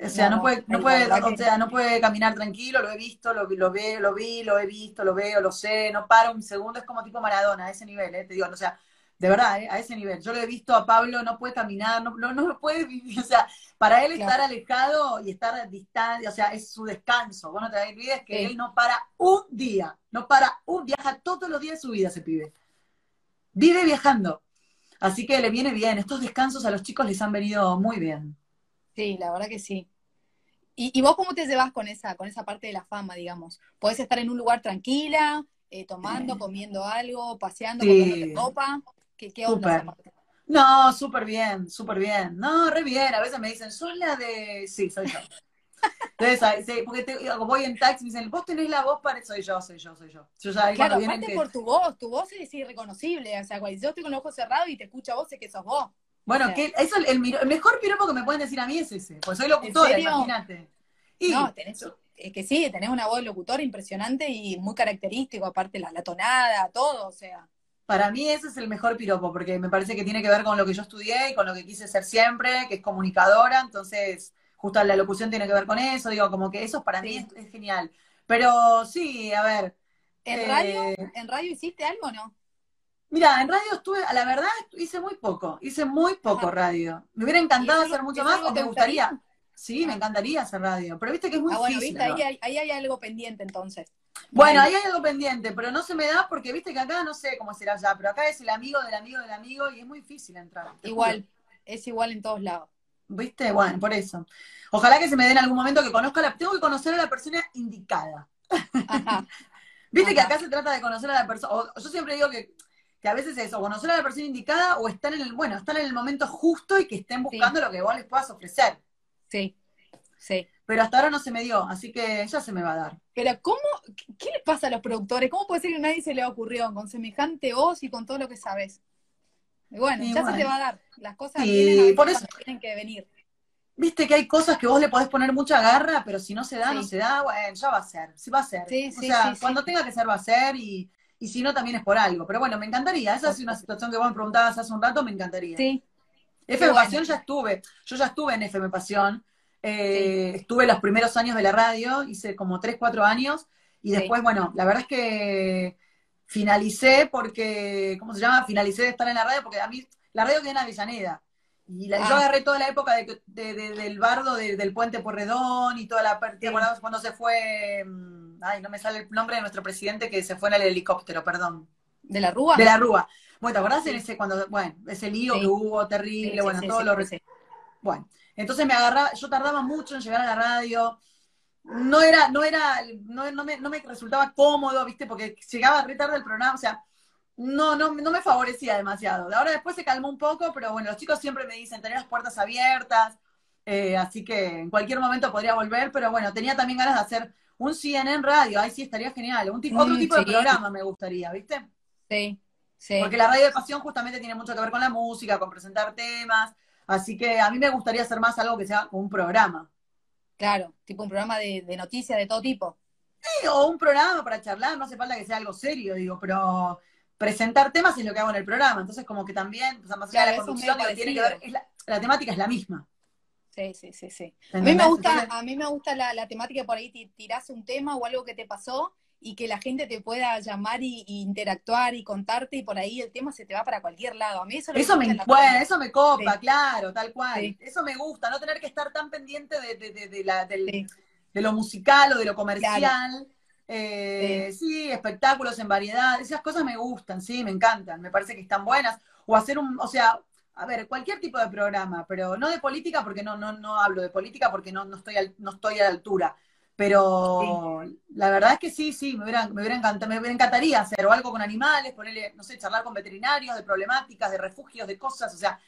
O sea, no, puede, no puede, o sea, no puede caminar tranquilo, lo he visto, lo, lo veo, lo vi, lo he visto, lo veo, lo sé, no para un segundo, es como tipo Maradona, a ese nivel, ¿eh? te digo, o sea, de verdad, ¿eh? a ese nivel. Yo lo he visto a Pablo, no puede caminar, no, no, no puede vivir, o sea, para él estar alejado y estar distante, o sea, es su descanso. Vos no te olvides que él no para un día, no para un, viaja todos los días de su vida ese pibe. Vive viajando. Así que le viene bien, estos descansos a los chicos les han venido muy bien. Sí, la verdad que sí. ¿Y, vos cómo te llevas con esa, con esa parte de la fama, digamos? ¿Podés estar en un lugar tranquila, eh, tomando, comiendo algo, paseando, sí. copa? ¿Qué, qué onda No, súper bien, súper bien. No, re bien. A veces me dicen, ¿sos la de...? Sí, soy yo. Entonces, sí, porque te, voy en taxi y me dicen, vos tenés la voz para... Soy yo, soy yo, soy yo. yo ya, claro, aparte por tu voz, tu voz es irreconocible. O sea, yo estoy con los ojos cerrados y te escucho a vos, sé que sos vos. Bueno, que eso el, mejor piropo que me pueden decir a mí es ese, pues soy locutora, imagínate. no, tenés, es que sí, tenés una voz locutora impresionante y muy característico, aparte la, la tonada, todo, o sea. Para mí ese es el mejor piropo, porque me parece que tiene que ver con lo que yo estudié y con lo que quise ser siempre, que es comunicadora, entonces justo la locución tiene que ver con eso, digo, como que eso para mí es, genial. Pero sí, a ver. ¿En radio? Eh, ¿En radio hiciste algo o no? Mira, en radio estuve, a la verdad, hice muy poco, hice muy poco radio. Me hubiera encantado hacer mucho más, o me gustaría. Sí, me encantaría hacer radio, pero viste que es muy ah, bueno, difícil. Viste, ahí, hay, hay, algo pendiente entonces. Bueno, ahí hay algo pendiente, pero no se me da porque viste que acá no sé cómo será ya, pero acá es el amigo del amigo del amigo y es muy difícil entrar. Igual, es igual en todos lados. ¿Viste? Bueno, por eso. Ojalá que se me dé en algún momento que conozca la. Tengo que conocer a la persona indicada. Ajá. Viste que acá se trata de conocer a la persona. Yo siempre digo que que a veces es o conocer a la persona indicada o estar en el, bueno, estar en el momento justo y que estén buscando lo que vos les puedas ofrecer. Sí, sí. Pero hasta ahora no se me dio, así que ya se me va a dar. Pero ¿cómo, qué le pasa a los productores? ¿Cómo puede ser que a nadie se le ocurrió con semejante voz y con todo lo que sabes? Y bueno, ya se te va a dar. Las cosas y por eso, tienen que venir. Viste que hay cosas que vos le podés poner mucha garra, pero si no se da, no se da, bueno, ya va a ser, sí va a ser. Sí, o sea, cuando tenga que ser, va a ser, y y si no, también es por algo. Pero bueno, me encantaría. Esa es una situación que vos me preguntabas hace un rato, me encantaría. Sí. FM Pasión ya estuve. Yo ya estuve en FM Pasión. Eh, estuve los primeros años de la radio, hice como 3, 4 años. Y después, bueno, la verdad es que finalicé porque, ¿cómo se llama? Finalicé de estar en la radio porque a mí, la radio queda en Avellaneda. Y yo ah. agarré toda la época de, del bardo del puente Porredón y toda la parte, cuando se fue, mm, ay, no me sale el nombre de nuestro presidente que se fue en el helicóptero, perdón. ¿De la Rúa? De la Rúa. Bueno, ¿te acordás en ese, cuando, bueno, ese lío que hubo terrible, bueno, todo lo... Bueno, entonces me agarraba, yo tardaba mucho en llegar a la radio, no era, no era, no, no, me, no me resultaba cómodo, ¿viste? Porque llegaba re tarde el programa, o sea, no, no, no me favorecía demasiado. Ahora después se calmó un poco, pero bueno, los chicos siempre me dicen tener las puertas abiertas, eh, así que en cualquier momento podría volver, pero bueno, tenía también ganas de hacer un CNN radio, ahí sí estaría genial, un tipo, otro mm, tipo de programa me gustaría, ¿viste? Sí, sí. Porque la radio de pasión justamente tiene mucho que ver con la música, con presentar temas, así que a mí me gustaría hacer más algo que sea un programa. Claro, tipo un programa de, de noticias de todo tipo. Sí, o un programa para charlar, no hace falta que sea algo serio, digo, pero presentar temas es lo que hago en el programa. Entonces, como que también, sea, más allá de la conducción, tiene que ver, la, la, temática es la misma. Sí, sí, sí, sí. A mí me gusta, a mí me gusta la, la temática por ahí, tirás un tema o algo que te pasó y que la gente te pueda llamar y, interactuar y contarte y por ahí el tema se te va para cualquier lado. A mí eso, eso me, bueno, eso me copa, claro, tal cual. Eso me gusta, no tener que estar tan pendiente de, de, de, la, del, de lo musical o de lo comercial. Eh, sí. espectáculos en variedad, esas cosas me gustan, sí, me encantan, me parece que están buenas. O hacer un, o sea, a ver, cualquier tipo de programa, pero no de política porque no, no, no hablo de política porque no, no, estoy, no estoy a la altura. Pero la verdad es que sí, sí, me hubiera, me, hubiera me encantaría hacer o algo con animales, ponerle, no sé, charlar con veterinarios de problemáticas, de refugios, de cosas, o sea,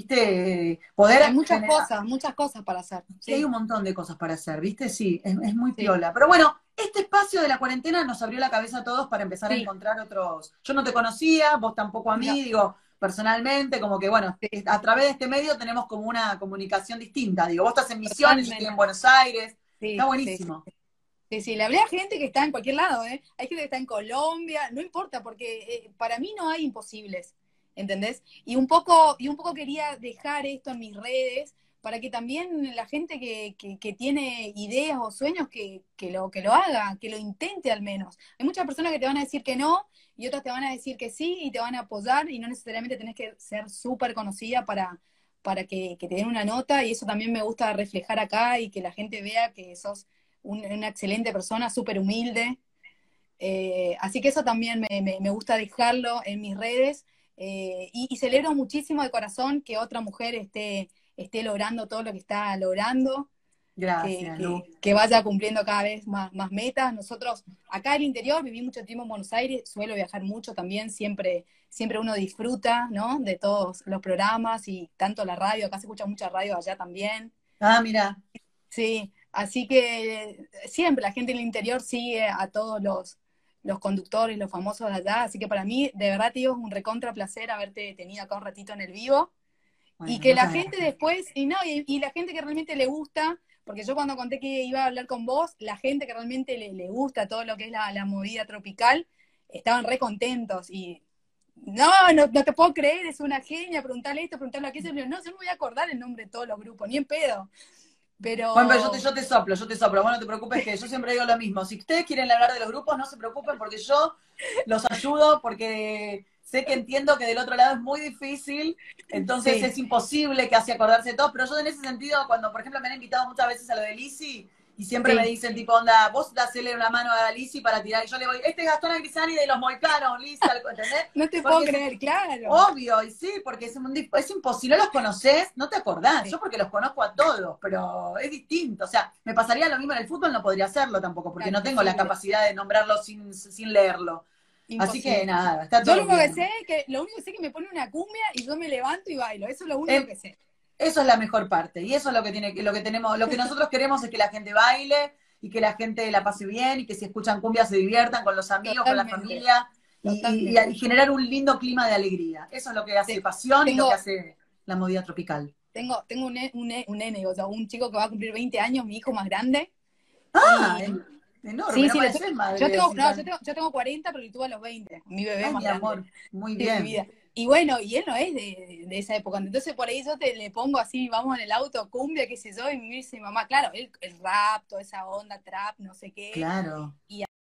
viste, poder... Hay muchas cosas, muchas cosas para hacer. Sí. hay un montón de cosas para hacer, viste, sí, es, muy piola. Pero bueno, este espacio de la cuarentena nos abrió la cabeza a todos para empezar a encontrar otros... Yo no te conocía, vos tampoco a mí, digo, personalmente, como que bueno, a través de este medio tenemos como una comunicación distinta, digo, vos estás en Misiones, yo estoy en Buenos Aires está buenísimo. Sí, sí, le hablé a gente que está en cualquier lado, ¿eh? Hay gente que está en Colombia, no importa, porque eh, para mí no hay imposibles, ¿entendés? Y un poco, y un poco quería dejar esto en mis redes para que también la gente que, que, tiene ideas o sueños que, que, lo, que lo haga, que lo intente al menos. Hay muchas personas que te van a decir que no y otras te van a decir que sí y te van a apoyar y no necesariamente tenés que ser súper conocida para, para que, te den una nota y eso también me gusta reflejar acá y que la gente vea que sos una excelente persona, súper humilde. Eh, así que eso también me, gusta dejarlo en mis redes eh, y, celebro muchísimo de corazón que otra mujer esté, esté logrando todo lo que está logrando. Gracias. Que, vaya cumpliendo cada vez más, más metas. Nosotros, acá en el interior, viví mucho tiempo en Buenos Aires, suelo viajar mucho también, siempre, siempre uno disfruta, ¿no? De todos los programas y tanto la radio, acá se escucha mucha radio allá también. Ah, mira. Sí, así que siempre la gente en el interior sigue a todos los, los conductores, los famosos de allá, así que para mí, de verdad, tío, es un recontra placer haberte tenido acá un ratito en el vivo. y que la gente después, y no, y la gente que realmente le gusta, porque yo cuando conté que iba a hablar con vos, la gente que realmente le, gusta todo lo que es la, movida tropical, estaban re contentos y no, no, te puedo creer, es una genia, preguntarle esto, preguntarle aquello, no, yo no me voy a acordar el nombre de todos los grupos, ni en pedo. Pero... Bueno, pero yo te, yo te soplo, yo te soplo, bueno, no te preocupes que yo siempre digo lo mismo, si ustedes quieren hablar de los grupos, no se preocupen porque yo los ayudo, porque sé que entiendo que del otro lado es muy difícil, entonces es imposible que hace acordarse de todos, pero yo en ese sentido, cuando por ejemplo me han invitado muchas veces a lo de Lisi, y siempre me dicen tipo, onda, vos dasele una mano a Lisi para tirar, y yo le voy, este es Gastón Agrisani de los Moicanos, Lisi, ¿entendés? No te puedo creer, claro. Obvio, y sí, porque es, es imposible, no los conoces, no te acordás, yo porque los conozco a todos, pero es distinto, o sea, me pasaría lo mismo en el fútbol, no podría hacerlo tampoco, porque no tengo la capacidad de nombrarlo sin, sin leerlo. Así que nada, está todo Yo lo único que sé que, lo único que sé es que me pone una cumbia y yo me levanto y bailo. Eso es lo único que sé. Eso es la mejor parte. Y eso es lo que tiene, lo que tenemos, lo que nosotros queremos es que la gente baile y que la gente la pase bien y que si escuchan cumbia se diviertan con los amigos, con la familia y, generar un lindo clima de alegría. Eso es lo que hace pasión y lo que hace la movida tropical. Tengo, tengo un, un, un nene, o sea, un chico que va a cumplir 20 años, mi hijo más grande. Ah, Enorme, sí, sí, yo, tengo, no, yo, tengo, yo tengo 40, pero tuve a los 20, mi bebé más mi amor, muy bien. Y bueno, y él no es de, de, esa época, entonces por ahí yo te le pongo así, vamos en el auto, cumbia, qué sé yo, y me dice mi mamá, claro, el, el rap, toda esa onda, trap, no sé qué. Claro. Y